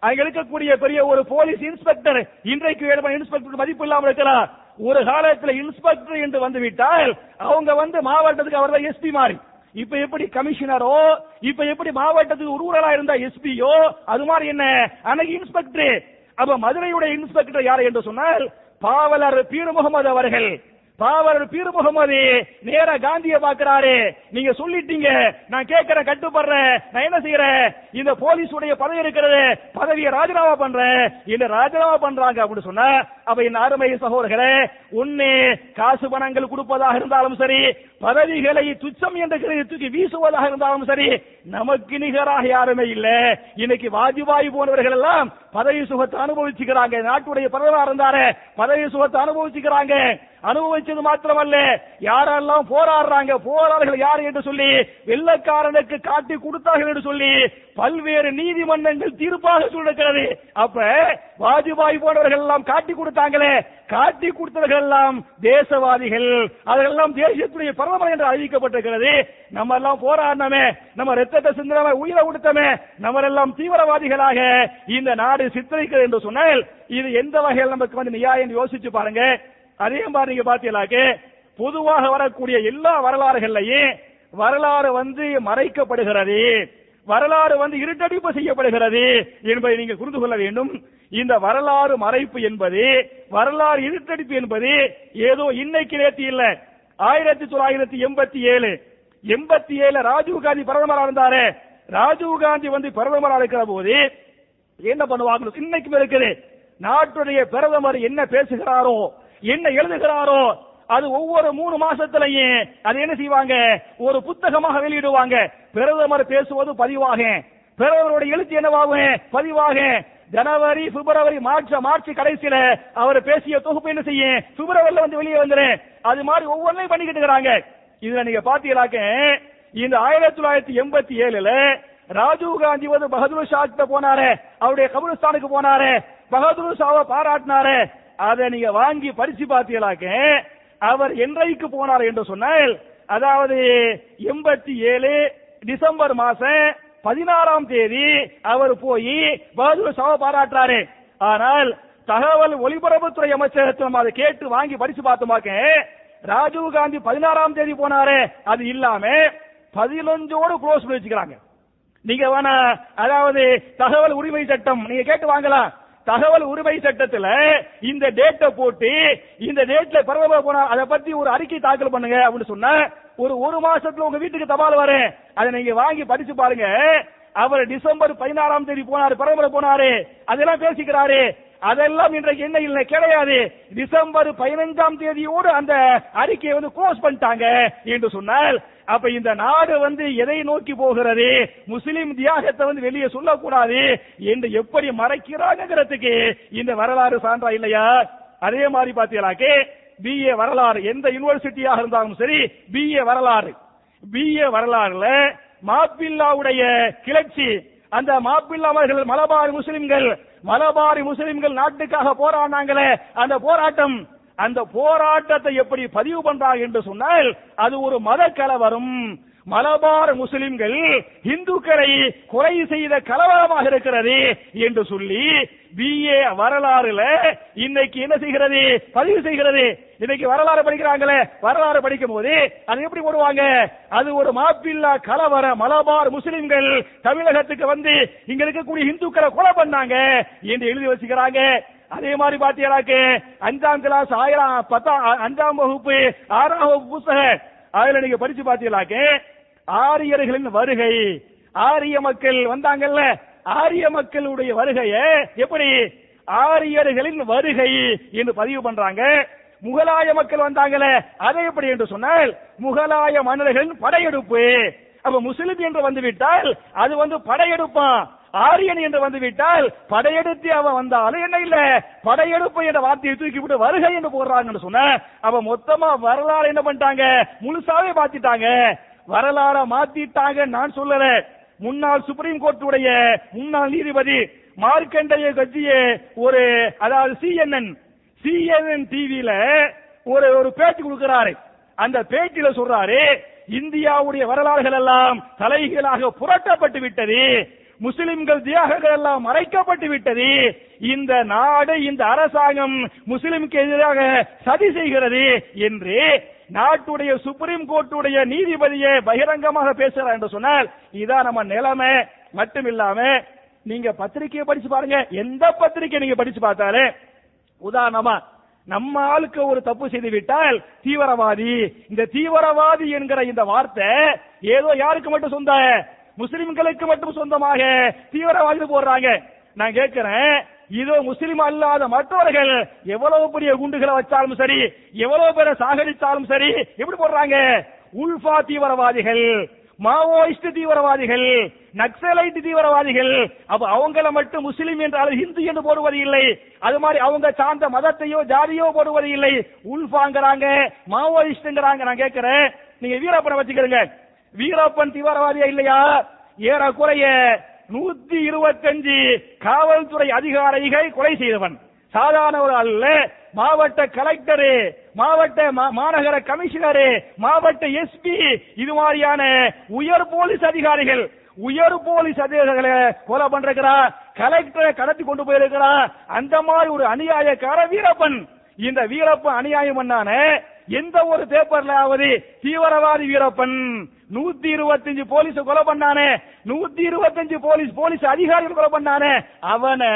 அங்க இருக்கக்கூடிய பெரிய ஒரு போலீஸ் இன்ஸ்பெக்டர் இன்றைக்கு இன்ஸ்பெக்டர் மதிப்பு இல்லாமல் இருக்கிறார் ஒரு காலத்துல இன்ஸ்பெக்டர் என்று வந்து விட்டால் அவங்க வந்து மாவட்டத்துக்கு அவர் தான் எஸ்பி மாறி. இப்ப எப்படி கமிஷனரோ இப்ப எப்படி மாவட்டத்துக்கு ஒரு இருந்தா எஸ்பியோ அது மாதிரி என்ன? அன்னைக்கு இன்ஸ்பெக்டர். அப்ப மதுரையுடைய இன்ஸ்பெக்டர் யார் என்று சொன்னால் பாவலர் பீர் முகமது அவர்கள். பாவலர் பீர் முகமது நேரா காந்திய பாக்குறாரு நீங்க சொல்லிட்டீங்க நான் கேட்கிறேன் கட்டுப்படுறேன் நான் என்ன செய்யறேன் இந்த போலீஸ் உடைய பதவி இருக்கிறது பதவியை ராஜினாமா பண்றேன் இல்ல ராஜினாமா பண்றாங்க அப்படின்னு சொன்னா அப்ப என் அருமை சகோதரர்களே ஒண்ணு காசு பணங்கள் கொடுப்பதாக இருந்தாலும் சரி பதவிகளை துச்சம் என்ற கருதி தூக்கி வீசுவதாக இருந்தாலும் சரி நமக்கு நிகராக யாருமே இல்ல. இன்னைக்கு வாஜ்பாய் போனவர்கள் எல்லாம் பதவி சுகத்தை அனுபவிச்சுக்கிறாங்க. நாட்டுடைய பிரதமர் இருந்தாரு பதவி சுகத்தை அனுபவிச்சுக்கிறாங்க. அனுபவிச்சது மாத்திரமல்ல யாரெல்லாம் போராடுறாங்க போராடுகள் யார் என்று சொல்லி வெள்ளக்காரனுக்கு காட்டி கொடுத்தார்கள் என்று சொல்லி பல்வேறு நீதிமன்றங்கள் தீர்ப்பாக சொல்லிருக்கிறது அப்ப வாஜ்பாய் போன்றவர்கள் எல்லாம் காட்டி கொடுத்தாங்களே காட்டி கொடுத்தவர்கள் எல்லாம் தேசவாதிகள் அதெல்லாம் தேசியத்துடைய பிரதமர் என்று அறிவிக்கப்பட்டிருக்கிறது. நம்ம எல்லாம் போராடினமே நம்ம ரத்தத்தை சிந்தனமே உயிரை கொடுத்தமே நம்ம எல்லாம் தீவிரவாதிகளாக இந்த நாடு சித்தரிக்கிறது என்று சொன்னால் இது எந்த வகையில் நமக்கு வந்து நியாயம் என்று யோசிச்சு பாருங்க. அதே மாதிரி நீங்க பாத்தீங்களாக்கு பொதுவாக வரக்கூடிய எல்லா வரலாறுகள்லையும் வரலாறு வந்து மறைக்கப்படுகிறது. வரலாறு வந்து இருட்டடிப்பு செய்யப்படுகிறது என்பதை நீங்கள் புரிந்து கொள்ள வேண்டும். இந்த வரலாறு மறைப்பு என்பது வரலாறு இருட்டடிப்பு என்பது ஏதோ இன்னைக்கு நேற்று இல்ல. ஆயிரத்தி தொள்ளாயிரத்தி எண்பத்தி ஏழு எண்பத்தி ஏழு ராஜீவ் காந்தி பிரதமராக இருந்தாரு. ராஜீவ் காந்தி வந்து பிரதமராக இருக்கிற போது என்ன பண்ணுவாங்க இன்னைக்கும் இருக்குது. நாட்டுடைய பிரதமர் என்ன பேசுகிறாரோ என்ன எழுதுகிறாரோ அது ஒவ்வொரு மூணு மாசத்திலையும் அது என்ன செய்வாங்க? ஒரு புத்தகமாக வெளியிடுவாங்க. பிரதமர் பேசுவது பதிவாக. பிரதமருடைய எழுத்து என்னவாகும்? பதிவாக. ஜனவரி பிப்ரவரி மார்ச் மார்ச் கடைசியில அவர் பேசிய தொகுப்பு என்ன செய்யும்? பிப்ரவரியில வந்து வெளியே வந்துடும் அது மாதிரி ஒவ்வொன்றையும் பண்ணிக்கிட்டு இருக்கிறாங்க. இதுல நீங்க பாத்தீங்களாக்க இந்த ஆயிரத்தி தொள்ளாயிரத்தி எண்பத்தி ஏழுல ராஜீவ் காந்தி வந்து பகதூர் ஷா கிட்ட போனாரு. அவருடைய கபிரஸ்தானுக்கு போனாரு. பகதூர் ஷாவை பாராட்டினாரு. அதை நீங்க வாங்கி பரிசு பார்த்தீங்களாக்க அவர் என்றைக்கு போனார் என்று சொன்னால் அதாவது எண்பத்தி ஏழு டிசம்பர் மாசம் பதினாறாம் தேதி அவர் போய் பகதூர் ஷாவை பாராட்டுறாரு. ஆனால் தகவல் ஒலிபரப்புத்துறை அமைச்சகத்தில் நம்ம அதை கேட்டு வாங்கி படிச்சு பார்த்தோமாக்க ராஜீவ் காந்தி பதினாறாம் தேதி போனாரு. அது இல்லாம பதினஞ்சோடு க்ளோஸ் பண்ணி வச்சுக்கிறாங்க நீங்க வேணா அதாவது தகவல் உரிமை சட்டம் நீங்க கேட்டு வாங்கலாம். தகவல் உரிமை சட்டத்துல இந்த டேட்டை போட்டு இந்த டேட்ல பிரதமர் போனா அதை பத்தி ஒரு அறிக்கை தாக்கல் பண்ணுங்க அப்படின்னு சொன்ன ஒரு ஒரு மாசத்துல உங்க வீட்டுக்கு தபால் வரேன். அதை நீங்க வாங்கி படிச்சு பாருங்க. அவர் டிசம்பர் பதினாறாம் தேதி போனாரு பிரதமர் போனாரு. அதெல்லாம் பேசிக்கிறாரு. அதெல்லாம் இன்றைக்கு என்ன இல்லை கிடையாது. டிசம்பர் பதினைஞ்சாம் தேதியோடு அந்த அறிக்கையை வந்து க்ளோஸ் பண்ணிட்டாங்க என்று சொன்னால் அப்ப இந்த நாடு வந்து எதை நோக்கி போகிறது? முஸ்லிம் தியாகத்தை வந்து வெளியே சொல்லக்கூடாது என்று எப்படி மறைக்கிறாங்கிறதுக்கு இந்த வரலாறு சான்றா இல்லையா? அதே மாதிரி பாத்தீங்களாக்கே பிஏ வரலாறு எந்த யூனிவர்சிட்டியாக இருந்தாலும் சரி பிஏ வரலாறு. பிஏ வரலாறுல மாப்பில்லாவுடைய கிளர்ச்சி அந்த மாப்பிள்ளா மலபார் முஸ்லிம்கள் மலபாரி முஸ்லிம்கள் நாட்டுக்காக போராடினாங்களே அந்த போராட்டம் அந்த போராட்டத்தை எப்படி பதிவு பண்றாங்க என்று சொன்னால் அது ஒரு மத கலவரம் மலபார் முஸ்லிம்கள் இந்துக்களை கொலை செய்த கலவரமாக இருக்கிறது என்று சொல்லி பிஏ வரலாறுல இன்னைக்கு என்ன செய்கிறது? பதிவு செய்கிறது. இன்னைக்கு வரலாறு படிக்கிறாங்களே. வரலாறு படிக்கும் போது அது எப்படி போடுவாங்க? அது ஒரு மாப்பில்லா கலவர மலபார் முஸ்லிம்கள் தமிழகத்துக்கு வந்து இங்க இருக்கக்கூடிய இந்துக்களை கொலை பண்ணாங்க என்று எழுதி வச்சுக்கிறாங்க. அதே மாதிரி பாத்தீங்கன்னாக்கு அஞ்சாம் கிளாஸ் ஆயிரம் பத்தாம் அஞ்சாம் வகுப்பு ஆறாம் வகுப்பு புத்தகம். அதுல நீங்க படிச்சு பாத்தீங்களாக்கு ஆரியர்களின் வருகை. ஆரிய மக்கள் வந்தாங்கல்ல? ஆரிய மக்களுடைய வருகைய எப்படி? ஆரியர்களின் வருகை என்று பதிவு பண்றாங்க. முகலாய மக்கள் வந்தாங்களே அதை எப்படி என்று சொன்னால் முகலாய மன்னர்களின் படையெடுப்பு. அப்ப முஸ்லிம் என்று வந்துவிட்டால் அது வந்து படையெடுப்பான் ஆரியன் என்று வந்துவிட்டால் படையெடுத்து அவன் வந்தாலும் என்ன இல்ல? படையெடுப்பு என்ற வார்த்தையை தூக்கி விட்டு வருகை என்று போடுறாங்கன்னு சொன்ன அவன் மொத்தமா வரலாறு என்ன பண்ணிட்டாங்க? முழுசாவே பாத்திட்டாங்க வரலாற மாத்திட்டாங்க நான் சொல்லல. முன்னாள் சுப்ரீம் கோர்ட்டுடைய முன்னாள் நீதிபதி மார்க்கண்டைய கட்சிய ஒரு அதாவது சிஎன்என் சிஎன்என் டிவியில ஒரு ஒரு பேட்டி கொடுக்கிறாரு. அந்த பேட்டியில சொல்றாரு இந்தியாவுடைய வரலாறுகள் எல்லாம் தலைகளாக புரட்டப்பட்டு விட்டது. முஸ்லிம்கள் தியாகங்கள் எல்லாம் மறைக்கப்பட்டு விட்டது. இந்த நாடு இந்த அரசாங்கம் முஸ்லிம்க்கு எதிராக சதி செய்கிறது என்று நாட்டுடைய சுப்ரீம் கோர்ட்டுடைய நீதிபதியை பகிரங்கமாக பேசுறார் என்று சொன்னால் இதான் நம்ம நிலைமை. மட்டும் இல்லாம நீங்க பத்திரிகையை படிச்சு பாருங்க. எந்த பத்திரிகை நீங்க படிச்சு பார்த்தாலே உதாரணமா நம்ம ஆளுக்கு ஒரு தப்பு செய்து விட்டால் தீவிரவாதி. இந்த தீவிரவாதி என்கிற இந்த வார்த்தை ஏதோ யாருக்கு மட்டும் சொந்த? முஸ்லிம்களுக்கு மட்டும் சொந்தமாக தீவிரவாதிகள் போடுறாங்க. நான் கேட்கிறேன் இதோ முஸ்லிம் அல்லாத மற்றவர்கள் எவ்வளவு பெரிய குண்டுகளை வச்சாலும் சரி எவ்வளவு பேரை சாகடித்தாலும் சரி எப்படி போடுறாங்க? உல்ஃபா தீவிரவாதிகள் மாவோயிஸ்ட் தீவிரவாதிகள் நக்சலைட் தீவிரவாதிகள் அப்ப அவங்கள மட்டும் முஸ்லிம் என்றால் ஹிந்து என்று போடுவது இல்லை. அது மாதிரி அவங்க சார்ந்த மதத்தையோ ஜாதியோ போடுவது இல்லை. உல்ஃபாங்கிறாங்க மாவோயிஸ்ட்ங்கிறாங்க. நான் கேட்கிறேன் நீங்க வீரப்பனை வச்சுக்கிறீங்க. வீரப்பன் தீவிரவாதியா இல்லையா? ஏறக்குறைய நூத்தி இருபத்தஞ்சு காவல்துறை அதிகாரிகள் கொலை செய்தவன். சாதாரண ஒரு அல்ல மாவட்ட கலெக்டரு மாவட்ட மா- மாநகர கமிஷனரு மாவட்ட எஸ்பி இது மாதிரியான உயர் போலீஸ் அதிகாரிகள். உயர் போலீஸ் அதிகாரிகளை கொலை பண்றா கலெக்டரை கடத்தி கொண்டு போயிருக்கிறா அந்த மாதிரி ஒரு அநியாயக்கார வீரப்பன். இந்த வீரப்பன் அநியாயம் பண்ணான. எந்த ஒரு பேப்பர்லாவது தீவிரவாதி வீரப்பன் நூத்தி இருபத்தஞ்சு போலீஸ் கொலை பண்ணானே நூத்தி இருபத்தஞ்சு போலீஸ் போலீஸ் அதிகாரிகள் கொலை பண்ணானே அவனை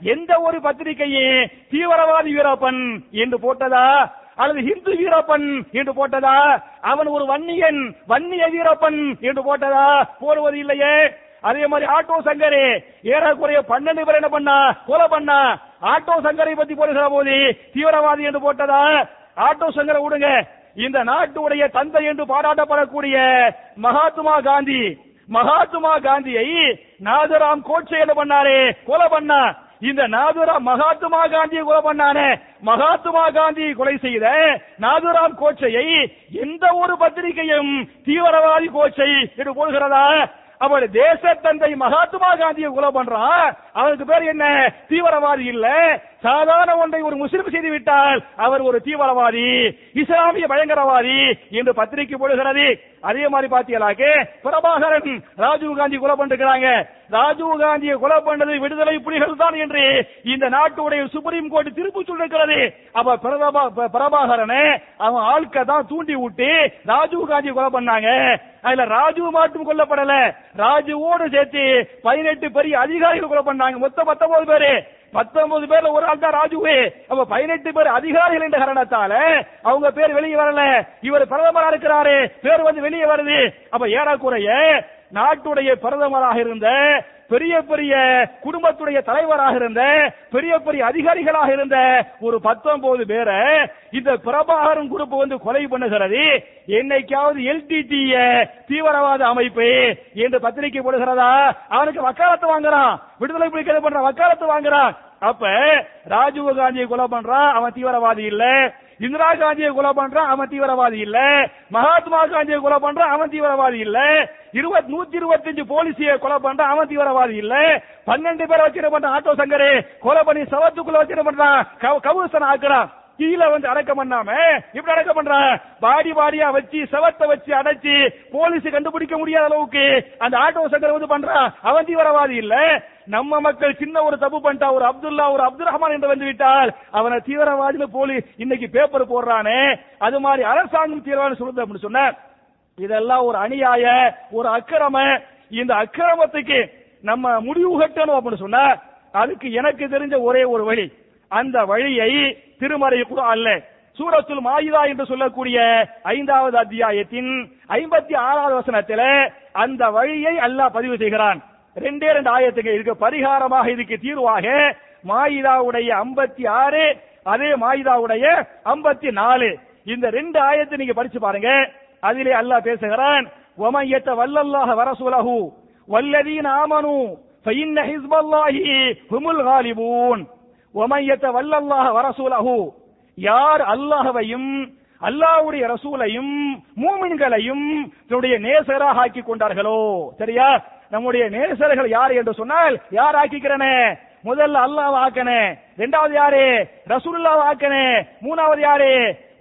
எந்த ஒரு பத்திரிகையும் தீவிரவாதி வீரப்பன் என்று போட்டதா? அல்லது ஹிந்து வீரப்பன் என்று போட்டதா? அவன் ஒரு வன்னியன் வன்னிய வீரப்பன் என்று போட்டதா? போடுவது இல்லையே. அதே மாதிரி ஆட்டோ சங்கரே ஏறக்குறைய பன்னெண்டு பேர் என்ன பண்ணா? கொலை பண்ணா. ஆட்டோ சங்கரை பத்தி போடுகிற போது தீவிரவாதி என்று போட்டதா? ஆட்டோ சங்கரை விடுங்க. இந்த நாட்டுடைய தந்தை என்று பாராட்டப்படக்கூடிய மகாத்மா காந்தி மகாத்மா காந்தியை நாதராம் கோட்சே என்ன பண்ணாரே? கொலை பண்ணா. இந்த நாதுராம் மகாத்மா காந்தியை கொலை பண்ணானே. மகாத்மா காந்தி கொலை செய்த நாதுராம் கோச்சையை எந்த ஒரு பத்திரிகையும் தீவிரவாதி கோச்சை என்று போடுகிறதா? அவர் தேச தந்தை மகாத்மா காந்தியை கொலை பண்றான். அவருக்கு பேர் என்ன? தீவிரவாதி இல்ல. சாதாரண ஒன்றை ஒரு முஸ்லிம் செய்து விட்டால் அவர் ஒரு தீவிரவாதி இஸ்லாமிய பயங்கரவாதி என்று பத்திரிகை போடுகிறது. அதே மாதிரி பாத்தீங்களாக்கு பிரபாகரன் ராஜீவ் காந்தி கொலை பண்ணிருக்கிறாங்க. ராஜீவ் காந்தியை கொலை பண்ணது விடுதலை புலிகள் தான் என்று இந்த நாட்டுடைய சுப்ரீம் கோர்ட் திருப்பு சொல்லிருக்கிறது. அப்ப பிரபா பிரபாகரனை அவன் ஆட்க தான் தூண்டி விட்டு ராஜீவ் காந்தி கொலை பண்ணாங்க. அதுல ராஜீவ் மட்டும் கொல்லப்படல. ராஜுவோடு சேர்த்து பதினெட்டு பெரிய அதிகாரிகள் கொலை பண்ணாங்க. மொத்தம் பத்தொன்பது பேரு. பத்தொன்பது பேர்ல ஒரு ஆள் தான் ராஜுவே. அப்ப பதினெட்டு பேர் அதிகாரிகள் என்ற காரணத்தால அவங்க பேர் வெளியே வரல. இவர் பிரதமரா இருக்கிறாரு. பேர் வந்து வெளியே வருது. அப்ப ஏறக்குறைய நாட்டுடைய பிரதமராக இருந்த பெரிய பெரிய குடும்பத்துடைய தலைவராக இருந்த பெரிய பெரிய அதிகாரிகளாக இருந்த ஒரு பத்தொன்பது பேரை இந்த பிரபாகரன் குரூப் வந்து கொலை பண்ணுகிறது. என்னைக்காவது எல்டிடி தீவிரவாத அமைப்பு என்று பத்திரிகை போடுகிறதா? அவனுக்கு வக்காலத்து வாங்குறான். விடுதலை புலிகளை பண்ற வக்காலத்து வாங்குறான். அப்ப ராஜீவ் காந்தியை கொலை பண்றான் அவன் தீவிரவாதி இல்ல. இந்திரா காந்தியை கொலை பண்றான் அவன் தீவிரவாதி இல்ல. மகாத்மா காந்தியை கொலை பண்றான் அவன் தீவிரவாதி இல்ல. இருபத்தி நூத்தி இருபத்தி அஞ்சு போலீஸிய கொலை பண்றான் அவன் தீவிரவாதி இல்ல. பன்னெண்டு பேரை வச்சிருக்க பண்றான் ஆட்டோ சங்கரே. கொலை பண்ணி சவத்துக்குள்ள வச்சிட பண்றான் கவுசன் ஆக்குறான். கீழே வந்து அடக்கம் பண்ணாம இப்படி அடக்கம் பண்றான் பாடி பாடியா வச்சு செவத்தை வச்சு அடைச்சு போலீஸ் கண்டுபிடிக்க முடியாத அளவுக்கு அந்த ஆட்டோ சங்கர் வந்து பண்றான் அவன் தீவிரவாதி இல்ல. நம்ம மக்கள் சின்ன ஒரு தப்பு பண்ணிட்டா ஒரு அப்துல்லா ஒரு அப்துல் ரஹ்மான் என்று வந்து விட்டால் அவனை தீவிரவாதின்னு போலீஸ் இன்னைக்கு பேப்பர் போடுறானே. அது மாதிரி அரசாங்கம் தீவிரவாதம் சொல்லுது அப்படின்னு சொன்ன. இதெல்லாம் ஒரு அநியாய ஒரு அக்கிரம. இந்த அக்கிரமத்துக்கு நம்ம முடிவு கட்டணும் அப்படின்னு சொன்னா. அதுக்கு எனக்கு தெரிஞ்ச ஒரே ஒரு வழி. அந்த வழியை திருமறை கூட அல்ல சூரத்துல் மாயிதா என்று சொல்லக்கூடிய ஐந்தாவது அத்தியாயத்தின் ஐம்பத்தி ஆறாவது வசனத்தில அந்த வழியை அல்லாஹ் பதிவு செய்கிறான் ரெண்டே ரெண்டு ஆயத்துக்கு இதுக்கு பரிகாரமாக இதுக்கு தீர்வாக மாயிதாவுடைய ஐம்பத்தி ஆறு அதே மாயிதாவுடைய ஐம்பத்தி நாலு இந்த ரெண்டு ஆயத்தை நீங்க படிச்சு பாருங்க அதிலே அல்லாஹ் பேசுகிறான் ومن يتولى الله ورسوله والذين آمنوا فإن حزب الله هم الغالبون ஒமையத்த வல்லல்லாஹ வரசூலஹு யார் அல்லாஹவையும் அல்லாஹ்வுடைய ரசூலையும் மூமின்களையும் தன்னுடைய நேசராக ஆக்கி கொண்டார்களோ சரியா? நம்முடைய நேசர்கள் யார் என்று சொன்னால் யார் ஆக்கிக்கிறனே? முதல்ல அல்லாஹ் ஆக்கனே. ரெண்டாவது யாரு? ரசூல்லா ஆக்கனே. மூணாவது யாரு?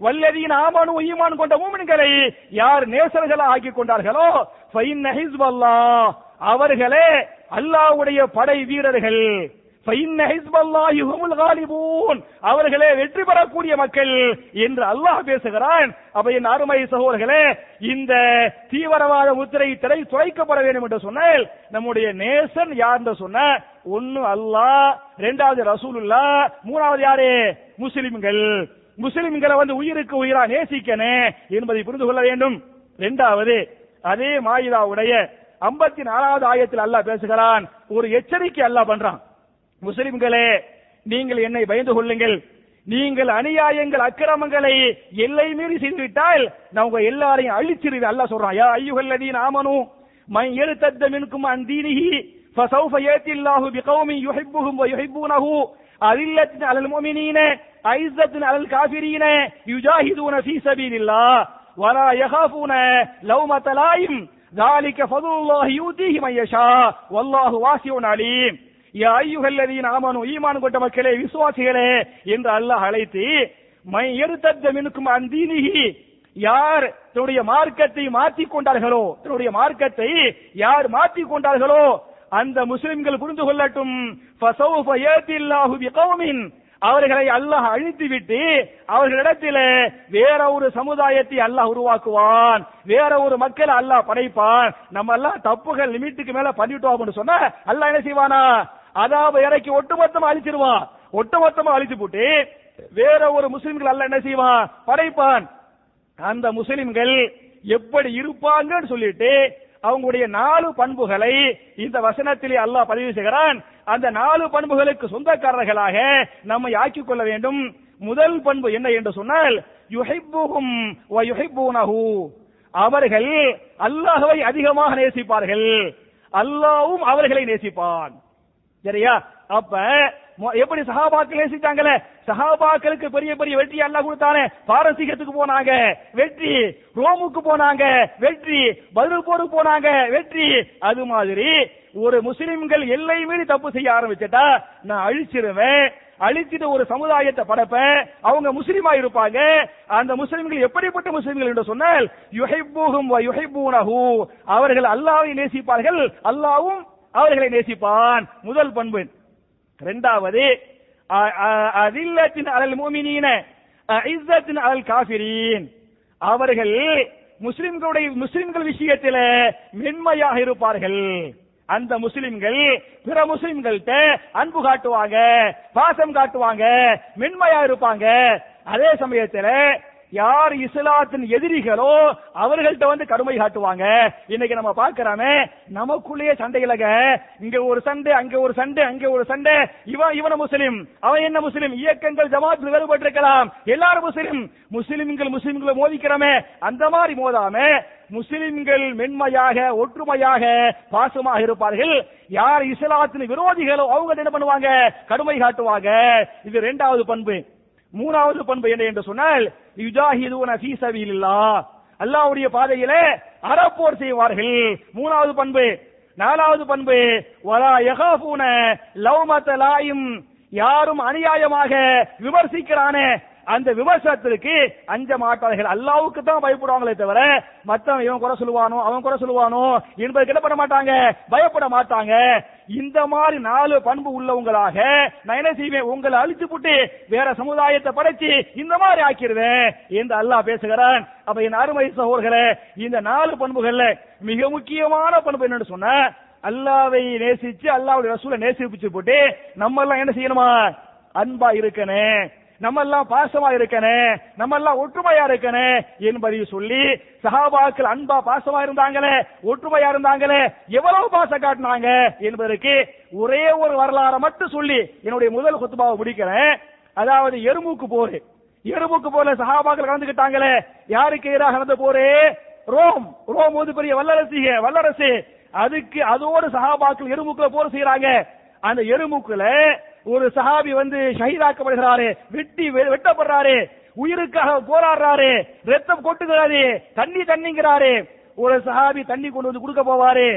வல்லதீன் ஆமானு ஈமான் கொண்ட மூமின்களை யார் நேசர்களா ஆக்கி கொண்டார்களோ ஃபைன் ஹிஸ்பல்லா அவர்களே அல்லாஹ்வுடைய படை வீரர்கள். அவர்களே வெற்றி பெறக்கூடிய மக்கள் என்று அல்லாஹ் பேசுகிறான். அப்ப என் அருமை சகோதரர்களே இந்த தீவிரவாத முத்திரை திரை துளைக்கப்பட வேண்டும் என்று சொன்னால் நம்முடைய நேசன் யார் என்று சொன்ன ஒன்னு அல்லாஹ் இரண்டாவது ரசூலுல்லா மூணாவது யாரு? முஸ்லிம்கள். முஸ்லிம்களை வந்து உயிருக்கு உயிரா நேசிக்கனே என்பதை புரிந்து கொள்ள வேண்டும். இரண்டாவது அதே மாயிதாவுடைய ஐம்பத்தி நாலாவது ஆயத்தில் அல்லாஹ் பேசுகிறான். ஒரு எச்சரிக்கை அல்லாஹ் பண்றான். முஸ்லிம்களே நீங்கள் என்னை பயந்து கொள்ளுங்கள் நீங்கள் அநியாயங்கள் அக்கிரமங்களை எல்லை மீறி செய்துவிட்டால் நான் உங்க எல்லாரையும் அழிச்சிருவேன் அல்லாஹ் சொல்றான் யா ஐயுகல்லதீன் ஆமனு மை எழுத்தத்த மின்கும் அந்தீனிஹி فسوف يأتي الله بقوم يحبهم ويحبونه أذلة على المؤمنين عزة على الكافرين يجاهدون في سبيل الله ولا يخافون لومة لائم ذلك فضل الله يؤتيه من يشاء والله واسع عليم யா ஐயுகல்லதீன் ஆமனு ஈமான் கொண்ட மக்களே விசுவாசிகளே என்று அல்லாஹ் அழைத்து மை எடுத்தத்த மினுக்கும் அந்தீனிகி யார் தன்னுடைய மார்க்கத்தை மாற்றிக் கொண்டார்களோ தன்னுடைய மார்க்கத்தை யார் மாற்றிக் கொண்டார்களோ அந்த முஸ்லிம்கள் புரிந்து கொள்ளட்டும். ஃபசௌஃப யஅத்தில்லாஹு பிகௌமின். அவர்களை அல்லாஹ் அழித்து விட்டு அவர்களிடத்தில் வேற ஒரு சமுதாயத்தை அல்லாஹ் உருவாக்குவான். வேற ஒரு மக்களை அல்லாஹ் படைப்பான். நம்ம எல்லாம் தப்புகள் லிமிட்டுக்கு மேல பண்ணிட்டோம் அப்படின்னு சொன்னா அல்லாஹ் என்ன செய்வானா? அதாவது இறக்கி ஒட்டுமொத்தமா அழிச்சிருவான் ஒட்டுமொத்தமா அழிச்சு போட்டு வேற ஒரு முஸ்லிம்கள் அல்லாஹ் என்ன செய்வான் படைப்பான். அந்த முஸ்லிம்கள் எப்படி இருப்பாங்கன்னு சொல்லிட்டு அவங்களுடைய நாலு பண்புகளை இந்த வசனத்திலே அல்லாஹ் பதிவு செய்கிறான். அந்த நாலு பண்புகளுக்கு சொந்தக்காரர்களாக நம்மை ஆக்கிக் கொள்ள வேண்டும். முதல் பண்பு என்ன என்று சொன்னால் யுஹிப்புஹும் வ யுஹிப்பூனஹு அவர்கள் அல்லாஹ்வை அதிகமாக நேசிப்பார்கள். அல்லாஹ்வும் அவர்களை நேசிப்பான். சரியா? அப்ப மொ- எப்படி சஹாபாக்கள் நேசித்தாங்களே சஹாபாக்களுக்கு பெரிய பெரிய வெற்றி எல்லாம் கொடுத்தானே. பாரசீகத்துக்கு போனாங்க. வெற்றி. ரோமுக்கு போனாங்க. வெற்றி. பதில் போருக்கு போனாங்க. வெற்றி. அது மாதிரி ஒரு முஸ்லிம்கள் எல்லை மீறி தப்பு செய்ய ஆரம்பிச்சிட்டா நான் அழிச்சிருவேன். அழிச்சிட்டு ஒரு சமுதாயத்தை படைப்பேன் அவங்க முஸ்லீமா இருப்பாங்க. அந்த முஸ்லிம்கள் எப்படிப்பட்ட முஸ்லிம்கள் என்று சொன்னால் யுஹிப்புஹும் வ யுஹிப்பூனஹு. அவர்கள் அல்லாஹ்வை நேசிப்பார்கள். அல்லாஹ்வும் அவர்களை நேசிப்பான். முதல் பண்பு. இரண்டாவது அ- அ- அதில்லத்தின் அலல் மூமினீன இஸ்ஸத்தின் அலல் காஃபிரீன். அவர்கள் முஸ்லிம்களுடைய முஸ்லிம்கள் விஷயத்தில் மென்மையாக இருப்பார்கள். அந்த முஸ்லிம்கள் பிற முஸ்லிம்கள்ட்ட அன்பு காட்டுவாங்க பாசம் காட்டுவாங்க மென்மையா இருப்பாங்க. அதே சமயத்தில் யார் இஸ்லாத்தின் எதிரிகளோ அவர்கள்ட்ட வந்து கடுமை காட்டுவாங்க. இன்னைக்கு நம்ம பாக்குறாமே நமக்குள்ளேயே சண்டைகளக இங்க ஒரு சண்டை அங்க ஒரு சண்டை அங்க ஒரு சண்டை. இவன் இவன முஸ்லிம் அவன் என்ன முஸ்லிம்? இயக்கங்கள் ஜமாத் வேறுபட்டிருக்கலாம். எல்லாரும் முஸ்லிம். முஸ்லிம்கள் முஸ்லிம்களை மோதிக்கிறோமே. அந்த மாதிரி மோதாம முஸ்லிம்கள் மென்மையாக ஒற்றுமையாக பாசமாக இருப்பார்கள். யார் இஸ்லாத்தின் விரோதிகளோ அவங்க என்ன பண்ணுவாங்க? கடுமை காட்டுவாங்க. இது இரண்டாவது பண்பு. மூணாவது பண்பு என்ன என்று சொன்னால் யுஜாஹிதூன ஃபீ சபீலில்லாஹ். அல்லாஹ்வுடைய பாதையிலே அறப்போர் செய்வார்கள். மூணாவது பண்பு. நாலாவது பண்பு. வலா யகாஃபூன லௌமத லாயும். யாரும் அநியாயமாக விமர்சிக்கிறானே அந்த விமர்சனத்திற்கு அஞ்ச மாட்டார்கள். அல்லாவுக்கு தான் பயப்படுவாங்களே தவிர மத்தவன் இவன் குறை சொல்லுவானோ அவன் குறை சொல்லுவானோ என்பதுக்கு என்ன பண்ண மாட்டாங்க பயப்பட மாட்டாங்க. இந்த மாதிரி நாலு பண்பு உள்ளவங்களாக நான் என்ன செய்வேன்? உங்களை அழிச்சு போட்டு வேற சமுதாயத்தை படைச்சு இந்த மாதிரி ஆக்கிடுவேன் என்று அல்லாஹ் பேசுகிறான். அப்ப என் அருமை சகோதரர்களே இந்த நாலு பண்புகள்ல மிக முக்கியமான பண்பு என்னன்னு சொன்ன அல்லாவை நேசிச்சு அல்லாவுடைய ரசூலை நேசிப்பிச்சு போட்டு நம்ம எல்லாம் என்ன செய்யணுமா? அன்பா இருக்கனே நம்ம எல்லாம் பாசமா இருக்கனே நம்ம எல்லாம் ஒற்றுமையா இருக்கனே என்பதை சொல்லி சஹாபாக்கள் அன்பா பாசமா இருந்தாங்களே ஒற்றுமையா இருந்தாங்களே எவ்வளவு பாச காட்டினாங்க என்பதற்கு ஒரே ஒரு வரலாறை மட்டும் சொல்லி என்னுடைய முதல் குத்துபாவை முடிக்கிறேன். அதாவது எறும்புக்கு போரு. எறும்புக்கு போல சஹாபாக்கள் கலந்துக்கிட்டாங்களே யாருக்கு எதிராக நடந்த போரு? ரோம். ரோம் வந்து பெரிய வல்லரசு வல்லரசு. அதுக்கு அதோடு சஹாபாக்கள் எறும்புக்குள்ள போர் செய்யறாங்க அந்த எறும்புக்குள்ள ஒரு சஹாபி வந்து ஷஹீதாக்கப்படுகிறாரு வெட்டி வெ- வெட்டப்படுறாரு உயிருக்காக போராடுறாரு ரத்தம் கொட்டுகிறாரு தண்ணி தண்ணிங்கிறாரு ஒரு சஹாபி தண்ணி கொண்டு வந்து கொடுக்க போவாரு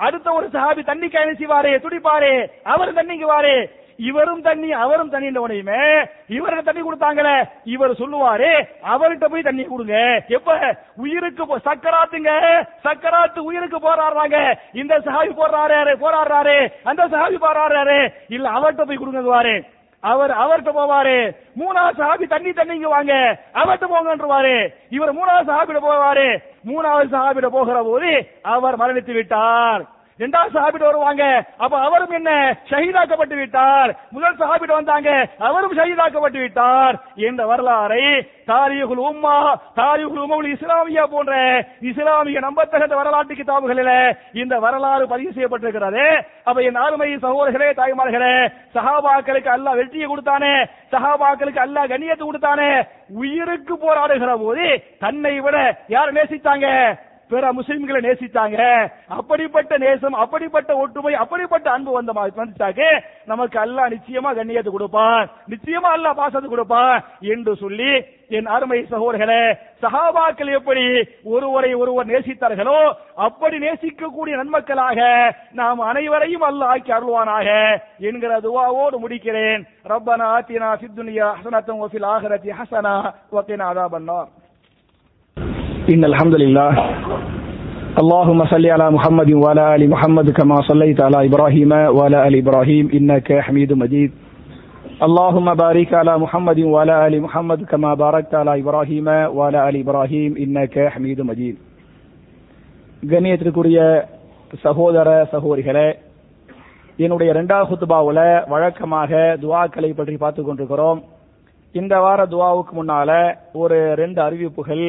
அடுத்த ஒரு சஹாபி தண்ணி கைது செய்வாரு துடிப்பாரு அவர் தண்ணிக்குவாரு இவரும் தண்ணி அவரும் தண்ணி உடனே இவருக்கு தண்ணி கொடுத்தாங்களே. இவர் சொல்லுவாரு அவர்கிட்ட போய் தண்ணி கொடுங்க. எப்ப? உயிருக்கு போ- சக்கராத்துங்க. சக்கராத்து உயிருக்கு போராடுறாங்க. இந்த சஹாபி போராடுறாரு போராடுறாரு. அந்த சஹாபி போராடுறாரு. இல்ல அவர்கிட்ட போய் கொடுங்க அவர் அவர்கிட்ட போவாரு. மூணாவது சஹாபி தண்ணி தண்ணிங்க வாங்க. அவர்கிட்ட போங்கன்றவாரு. இவர் மூணாவது சஹாபிட போவாரு. மூணாவது சஹாபிட போகிற போது அவர் மரணித்து விட்டார். இரண்டாவது சஹாபிட்ட வருவாங்க. அப்ப அவரும் என்ன? ஷஹீதாக்கப்பட்டு விட்டார். முதல் சஹாபிட்ட வந்தாங்க. அவரும் ஷஹீதாக்கப்பட்டு விட்டார் என்ற வரலாறை தாரியுகுல் உம்மா தாரியுகுல் உமவுல் இஸ்லாமியா போன்ற இஸ்லாமிய நம்பத்தகுந்த வரலாற்று கிதாபுகளில இந்த வரலாறு பதிவு செய்யப்பட்டிருக்கிறது. அப்ப என் ஆளுமை சகோதரர்களே தாய்மார்களே சஹாபாக்களுக்கு அல்லாஹ் வெற்றியை கொடுத்தானே. சஹாபாக்களுக்கு அல்லாஹ் கண்ணியத்தை கொடுத்தானே. உயிருக்கு போராடுகிற போது தன்னை விட யார் நேசித்தாங்க? பிற முஸ்லிம்களை நேசித்தாங்க. அப்படிப்பட்ட நேசம் அப்படிப்பட்ட ஒற்றுமை அப்படிப்பட்ட அன்பு வந்த மா- நமக்கு அல்லாஹ் நிச்சயமா கண்ணியத்தை கொடுப்பான். நிச்சயமா அல்லாஹ் பாசத்தை கொடுப்பான். என்று சொல்லி என் அருமை சகோதரர்களே சஹாபாக்கள் எப்படி ஒருவரை ஒருவர் நேசித்தார்களோ அப்படி நேசிக்கக்கூடிய நன்மக்களாக நாம் அனைவரையும் அல்லாஹ் ஆக்கி அருள்வானாக என்கிற துவாவோடு முடிக்கிறேன். ரப்பனா ஆத்தினா சித்துனியா துன்யா ஹஸனத்தன் வஃபில் ஆஹிரத்தி பண்ணார் அதாபன்னார் إن الحمد لله اللهم صل على محمد وعلى آل محمد كما صليت على إبراهيم وعلى آل إبراهيم إنك حميد مجيد اللهم بارك على محمد وعلى آل محمد كما باركت على إبراهيم وعلى آل إبراهيم إنك حميد مجيد கண்ணியத்திற்குரிய சகோதர சகோதரிகளே என்னுடைய இரண்டாவது குத்துபாவுல வழக்கமாக துவாக்களை பற்றி பார்த்து கொண்டிருக்கிறோம் இந்த வார துவாவுக்கு முன்னால ஒரு ரெண்டு அறிவிப்புகள்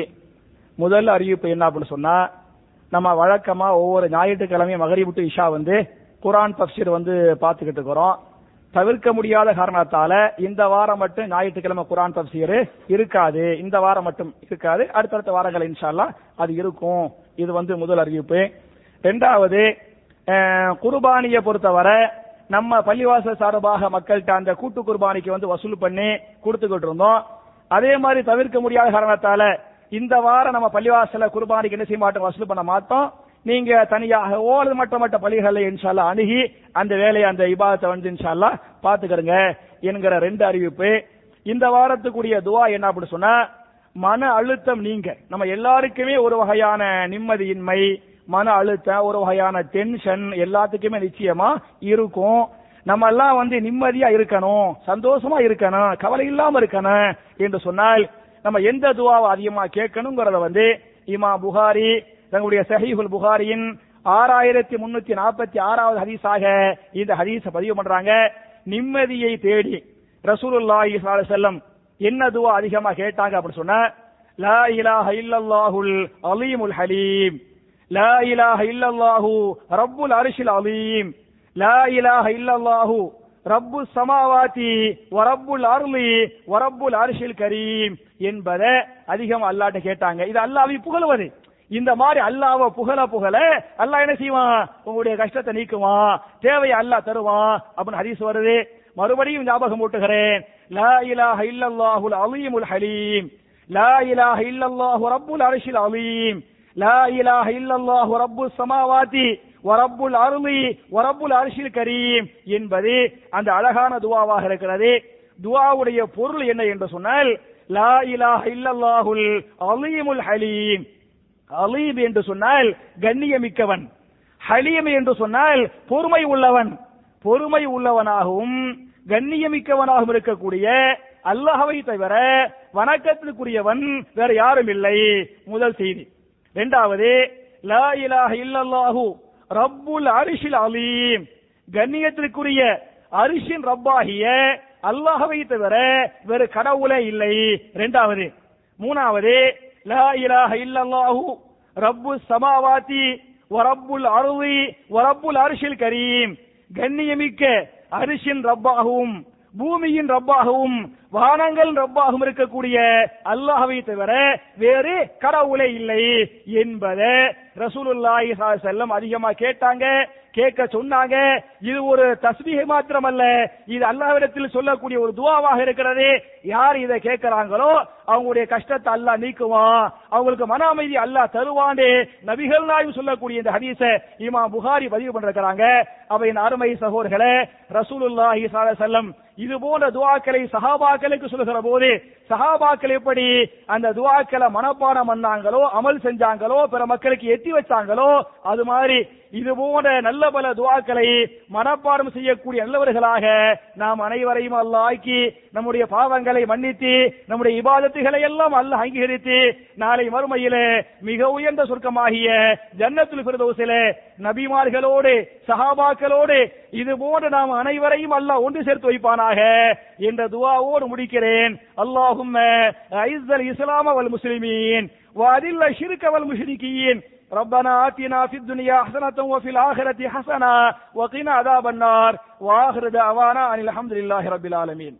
முதல் அறிவிப்பு என்ன அப்படின்னு சொன்னா நம்ம வழக்கமா ஒவ்வொரு ஞாயிற்றுக்கிழமையும் மகரி டு இஷா வந்து குரான் தப்சீர் வந்து பார்த்துக்கிட்டு இருக்கிறோம். தவிர்க்க முடியாத காரணத்தால இந்த வாரம் மட்டும் ஞாயிற்றுக்கிழமை குரான் தப்சீர் இருக்காது. இந்த வாரம் மட்டும் இருக்காது. அடுத்தடுத்த வாரங்கள் இன்ஷால்லா அது இருக்கும். இது வந்து முதல் அறிவிப்பு. ரெண்டாவது குர்பானியை பொறுத்தவரை நம்ம பள்ளிவாசல் சார்பாக மக்கள்கிட்ட அந்த கூட்டு குர்பானிக்கு வந்து வசூல் பண்ணி கொடுத்துக்கிட்டு இருந்தோம். அதே மாதிரி தவிர்க்க முடியாத காரணத்தால இந்த வாரம் நம்ம பள்ளிவாசல குர்பானிக்கு என்ன செய்ய மாட்டோம்? வசூல் பண்ண மாட்டோம். நீங்க தனியாக ஓடு மற்ற மற்ற பள்ளிகளை இன்ஷால்லா அணுகி அந்த வேலையை அந்த இபாதத்தை வந்து இன்ஷால்லா பாத்துக்கிறங்க என்கிற ரெண்டு அறிவிப்பு. இந்த வாரத்துக்குரிய துவா என்ன அப்படி சொன்னா மன அழுத்தம் நீங்க. நம்ம எல்லாருக்குமே ஒரு வகையான நிம்மதியின்மை மன அழுத்தம் ஒரு வகையான டென்ஷன் எல்லாத்துக்குமே நிச்சயமா இருக்கும். நம்ம எல்லாம் வந்து நிம்மதியா இருக்கணும் சந்தோஷமா இருக்கணும் கவலை இல்லாம இருக்கணும் என்று சொன்னால் நம்ம எந்த துவாவை அதிகமா கேட்கணுங்கிறத வந்து இமா புகாரி தங்களுடைய சஹீஹுல் புகாரியின் ஆறாயிரத்தி முன்னூத்தி நாற்பத்தி ஆறாவது ஹதீஸாக இந்த ஹதீஸ பதிவு பண்றாங்க. நிம்மதியை தேடி ரசூலுல்லாஹி ஸல்லல்லாஹு செல்லம் என்ன துவா அதிகமா கேட்டாங்க அப்படின்னு சொன்ன லா இலாஹ இல்லல்லாஹுல் அலீமுல் ஹலீம். லா இலாஹ இல்லல்லாஹு ரப்புல் அரிஷில் அலீம். லா இலாஹ இல்லல்லாஹு ரப்பு சமாவாதி வரப்புல் அருளி வரப்புல் அரிசில் கரீம் என்பதை அதிகம் அல்லாட்ட கேட்டாங்க. இது அல்லாவை புகழுவது. இந்த மாதிரி அல்லாவ புகழ புகழ அல்லாஹ் என்ன செய்வான்? உங்களுடைய கஷ்டத்தை நீக்குவான். தேவையை அல்லாஹ் தருவான் அப்படின்னு ஹரிசு வருது. மறுபடியும் ஞாபகம் ஊட்டுகிறேன். லா இலாஹ இல்லல்லாஹுல் அலீமுல் ஹலீம். லா இலாஹ இல்லல்லாஹு ரப்புல் அரிசில் அலீம். லா இலாஹ இல்லல்லாஹு ரப்பு சமாவாதி. வரப்புல் அருளி வரப்புல் அரிசில் கரீம் என்பது அந்த அழகான துவாவாக இருக்கிறது. துவாவுடைய பொருள் என்ன என்று சொன்னால் லா இலாஹ இல்லல்லாஹுல் அலீமுல் ஹலீம். அலீம் என்று சொன்னால் கண்ணியமிக்கவன். ஹலீம் என்று சொன்னால் பொறுமை உள்ளவன். பொறுமை உள்ளவனாகவும் கண்ணியமிக்கவனாகவும் இருக்கக்கூடிய அல்லாஹ்வை தவிர வணக்கத்திற்குரியவன் வேற யாரும் இல்லை. முதல் செய்தி. இரண்டாவது லா இலாஹ இல்லல்லாஹு ரப்புல் அரிஷில் அலீம். கண்ணியத்திற்குரிய அரிஷின் ரப்பாகிய அல்லாஹவை தவிர வேறு கடவுளே இல்லை. இரண்டாவது மூணாவது லா இலாஹ இல்லல்லாஹு ரப்பு சமாவாதி வரப்புல் அருவி வரப்புல் அரிஷில் கரீம். கண்ணியமிக்க அரிசின் ரப்பாகவும் பூமியின் ரப்பாகவும் வானங்கள் ரப்பாகவும் இருக்கக்கூடிய அல்லாஹவை தவிர வேறு கடவுளே இல்லை என்பதை ரசூலுல்லாஹி செல்லம் அதிகமா கேட்டாங்க கேட்க சொன்னாங்க. இது ஒரு தஸ்பீஹ் மாத்திரமல்ல இது அல்லாவிடத்தில் சொல்லக்கூடிய ஒரு துவாவாக இருக்கிறது. யார் இதை கேட்கிறாங்களோ அவங்களுடைய கஷ்டத்தை அல்லாஹ் நீக்குவான். அவங்களுக்கு மன அமைதி அல்லாஹ் தருவான்னு நபிகள் நாயும் சொல்லக்கூடிய இந்த ஹதீஸ இமா புகாரி பதிவு பண்றாங்க அவையின் அருமை சகோதரர்களே ரசூலுல்லாஹி செல்லம் இது போன்ற துவாக்களை சஹாபாக்களுக்கு சொல்லுகிற போது சஹாபாக்கள் எப்படி அந்த துவாக்களை மனப்பாடம் பண்ணாங்களோ அமல் செஞ்சாங்களோ பிற மக்களுக்கு எட்டி வச்சாங்களோ அது மாதிரி இது போன்ற நல்ல பல துவாக்களை மனப்பாடம் செய்யக்கூடிய நல்லவர்களாக நாம் அனைவரையும் அல்லாஹ் ஆக்கி நம்முடைய பாவங்களை மன்னித்து நம்முடைய இபாதத்துகளை எல்லாம் அல்ல அங்கீகரித்து நாளை மறுமையிலே மிக உயர்ந்த சொர்க்கமாகிய ஜன்னத்துல் ஃபிர்தௌஸிலே நபிமார்களோடு சஹாபாக்களோடு இது போன்ற நாம் அனைவரையும் அல்ல ஒன்று சேர்த்து வைப்பானாக. என்ற துவாவோடு முடிக்கிறேன் அல்லாஹும்ம ஐஸல் இஸ்லாம வல் முஸ்லிமீன் وأذل الشرك والمشركين ربنا آتنا في الدنيا حسنة وفي الآخرة حسنة وقنا عذاب النار وآخر دعوانا أن الحمد لله رب العالمين